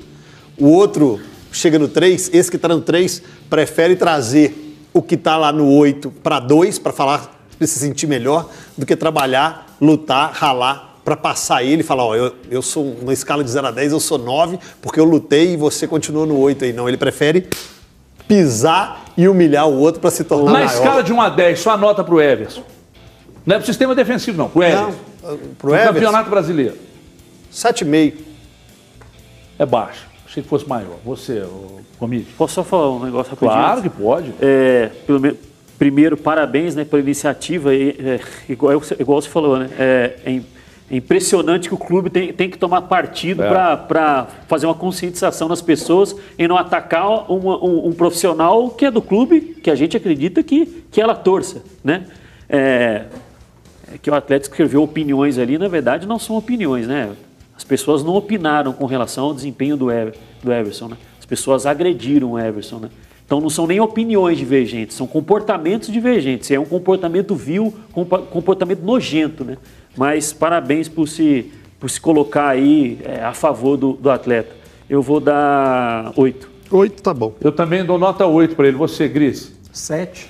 o outro chega no 3, esse que está no 3 prefere trazer o que está lá no 8 para 2, para falar, para se sentir melhor, do que trabalhar, lutar, ralar para passar ele e falar, ó, eu, eu sou uma escala de 0 a 10, eu sou 9, porque eu lutei e você continua no 8 aí. Não, ele prefere pisar e humilhar o outro para se tornar Na maior. escala de 1 a 10, só anota pro Everson. Não é pro sistema defensivo, não. Pro Everson. Não, pro Everson, Campeonato Brasileiro. 7,5. É baixo. Achei que fosse maior. Você, o Comide. Posso só falar um negócio rapidinho? Claro que pode. É, pelo me- primeiro, parabéns né, pela iniciativa, e, é, igual, igual você falou, né? É, é é impressionante que o clube tem, tem que tomar partido É. para fazer uma conscientização nas pessoas e não atacar uma- um, um profissional que é do clube, que a gente acredita que, que ela torça, né? É, é que o Atlético escreveu opiniões ali, na verdade não são opiniões, né? As pessoas não opinaram com relação ao desempenho do, Ever, do Everson, né? As pessoas agrediram o Everson, né? Então não são nem opiniões divergentes, são comportamentos divergentes. É um comportamento vil, comportamento nojento, né? Mas parabéns por se, por se colocar aí é, a favor do, do atleta. Eu vou dar oito. 8 tá bom. Eu também dou nota 8 pra ele. Você, Gris? Sete.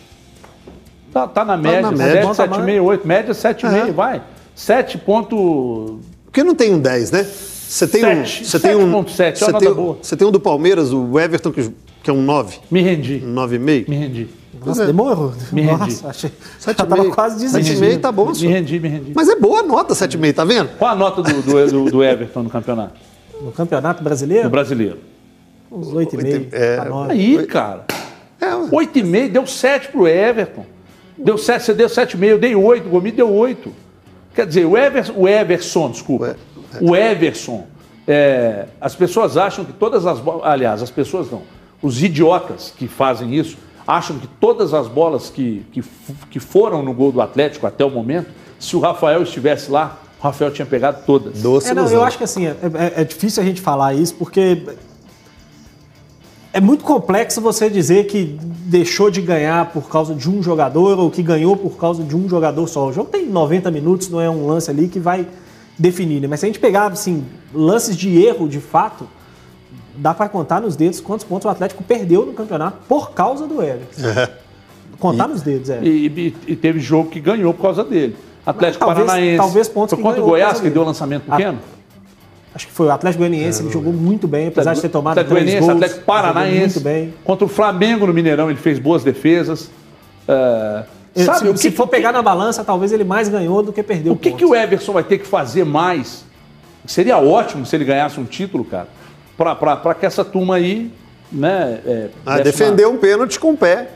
Tá, tá na média. na média. 7, 7,5, 8. Média 7,5, É. vai. 7 ponto... Porque não tem um 10, né? Você tem um. Sete. Você tem um. 7,7, uma Você tem, boa. você tem um do Palmeiras, o Everton, que, que é um 9. Me rendi. Um 9,5. Me rendi. Nossa, é. demorou. Me Nossa, rendi. achei. Sete Já e tava meio. quase e desistindo. meio tá bom, Me rendi, me rendi. Mas é boa a nota 7,5, tá vendo? Qual a nota do, do, do- do Everton no campeonato? No Campeonato Brasileiro, No brasileiro. uns oito e meio. É, a nove. Aí, cara. É, ué. 8,5, deu 7 pro Everton. Deu 7, você deu 7,5, eu dei 8, o Gomi deu 8. Quer dizer, o Everson, o Everson desculpa. O Everson, é, as pessoas acham que todas as bolas. Aliás, as pessoas não. Os idiotas que fazem isso acham que todas as bolas que, que, que foram no gol do Atlético até o momento, se o Rafael estivesse lá, o Rafael tinha pegado todas. Doce É, não, eu acho que assim, é, é- é difícil a gente falar isso porque é muito complexo você dizer que deixou de ganhar por causa de um jogador ou que ganhou por causa de um jogador só. O jogo tem 90 minutos, não é um lance ali que vai definir, né? Mas se a gente pegar, assim, lances de erro de fato, dá para contar nos dedos quantos pontos o Atlético perdeu no campeonato por causa do Everton. Contar nos dedos, é. E, e- e teve jogo que ganhou por causa dele. Atlético Talvez- Paranaense. talvez pontos Foi contra o Goiás que deu dele. lançamento pequeno? Acho que foi o Atlético Goianiense, ele jogou muito bem, apesar de ter tomado Atlético três Goianiense, gols. Atlético jogou Paranaense. Muito bem. Contra o Flamengo no Mineirão, ele fez boas defesas. É, sabe, se, o que, se for pegar na balança, talvez ele mais ganhou do que perdeu. o que, que o Everson vai ter que fazer mais? Seria ótimo se ele ganhasse um título, cara, para que essa turma aí, né? é, Ah, defender um pênalti com o pé.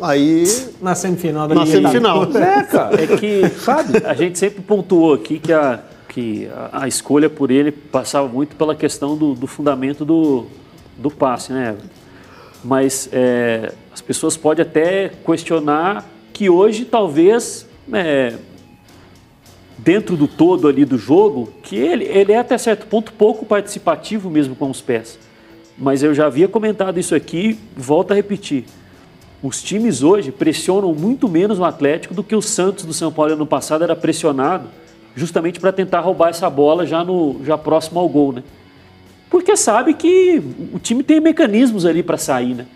Aí. Na semifinal da Na semifinal. uma- É, cara. É que, sabe, a gente sempre pontuou aqui que a, que a, a escolha por ele passava muito pela questão do, do fundamento do, do passe, né? Mas é, as pessoas podem até questionar que hoje talvez, é, dentro do todo ali do jogo, que ele, ele é até certo ponto pouco participativo mesmo com os pés. Mas eu já havia comentado isso aqui, volto a repetir. Os times hoje pressionam muito menos o Atlético do que o Santos do São Paulo ano passado era pressionado, justamente para tentar roubar essa bola já no já próximo ao gol, né? Porque sabe que o time tem mecanismos ali para sair, né?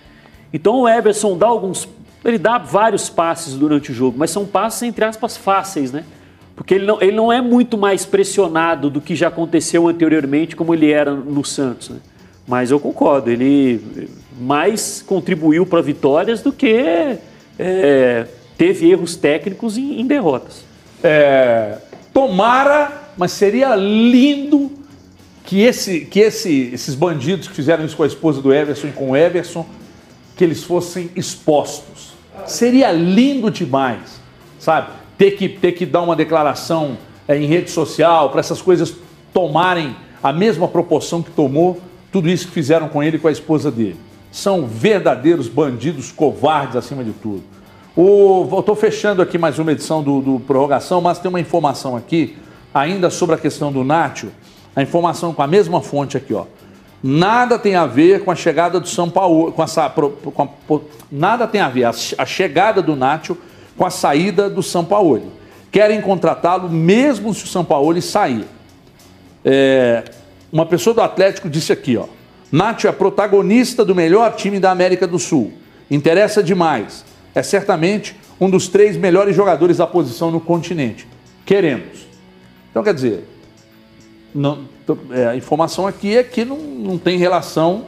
Então o Everson dá alguns, ele dá vários passes durante o jogo, mas são passes entre aspas fáceis, né? Porque ele não, ele não é muito mais pressionado do que já aconteceu anteriormente, como ele era no Santos, né? Mas eu concordo, ele mais contribuiu para vitórias do que é, teve erros técnicos em, em derrotas. É, tomara, mas seria lindo que, esse, que esse, esses bandidos que fizeram isso com a esposa do Everson e com o Everson, que eles fossem expostos. Seria lindo demais, sabe? Ter que, ter que dar uma declaração é, em rede social para essas coisas tomarem a mesma proporção que tomou tudo isso que fizeram com ele e com a esposa dele. São verdadeiros bandidos covardes acima de tudo. Estou fechando aqui mais uma edição do, do Prorrogação, mas tem uma informação aqui, ainda sobre a questão do Nátio, a informação com a mesma fonte aqui, ó. Nada tem a ver com a chegada do São Paulo, com essa, com a, nada tem a ver a, a chegada do Nátio com a saída do São Paulo. Querem contratá-lo mesmo se o São Paulo sair. É, uma pessoa do Atlético disse aqui, ó. Nátio é protagonista do melhor time da América do Sul. Interessa demais. É certamente um dos três melhores jogadores da posição no continente. Queremos. Então, quer dizer, não, é, a informação aqui é que não, não tem relação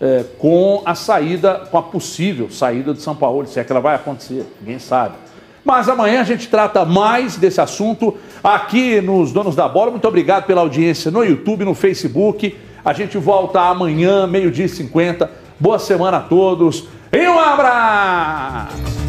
é, com a saída, com a possível saída de São Paulo, se é que ela vai acontecer, ninguém sabe. Mas amanhã a gente trata mais desse assunto aqui nos Donos da Bola. Muito obrigado pela audiência no YouTube, no Facebook. A gente volta amanhã, meio-dia e 50. Boa semana a todos e um abraço!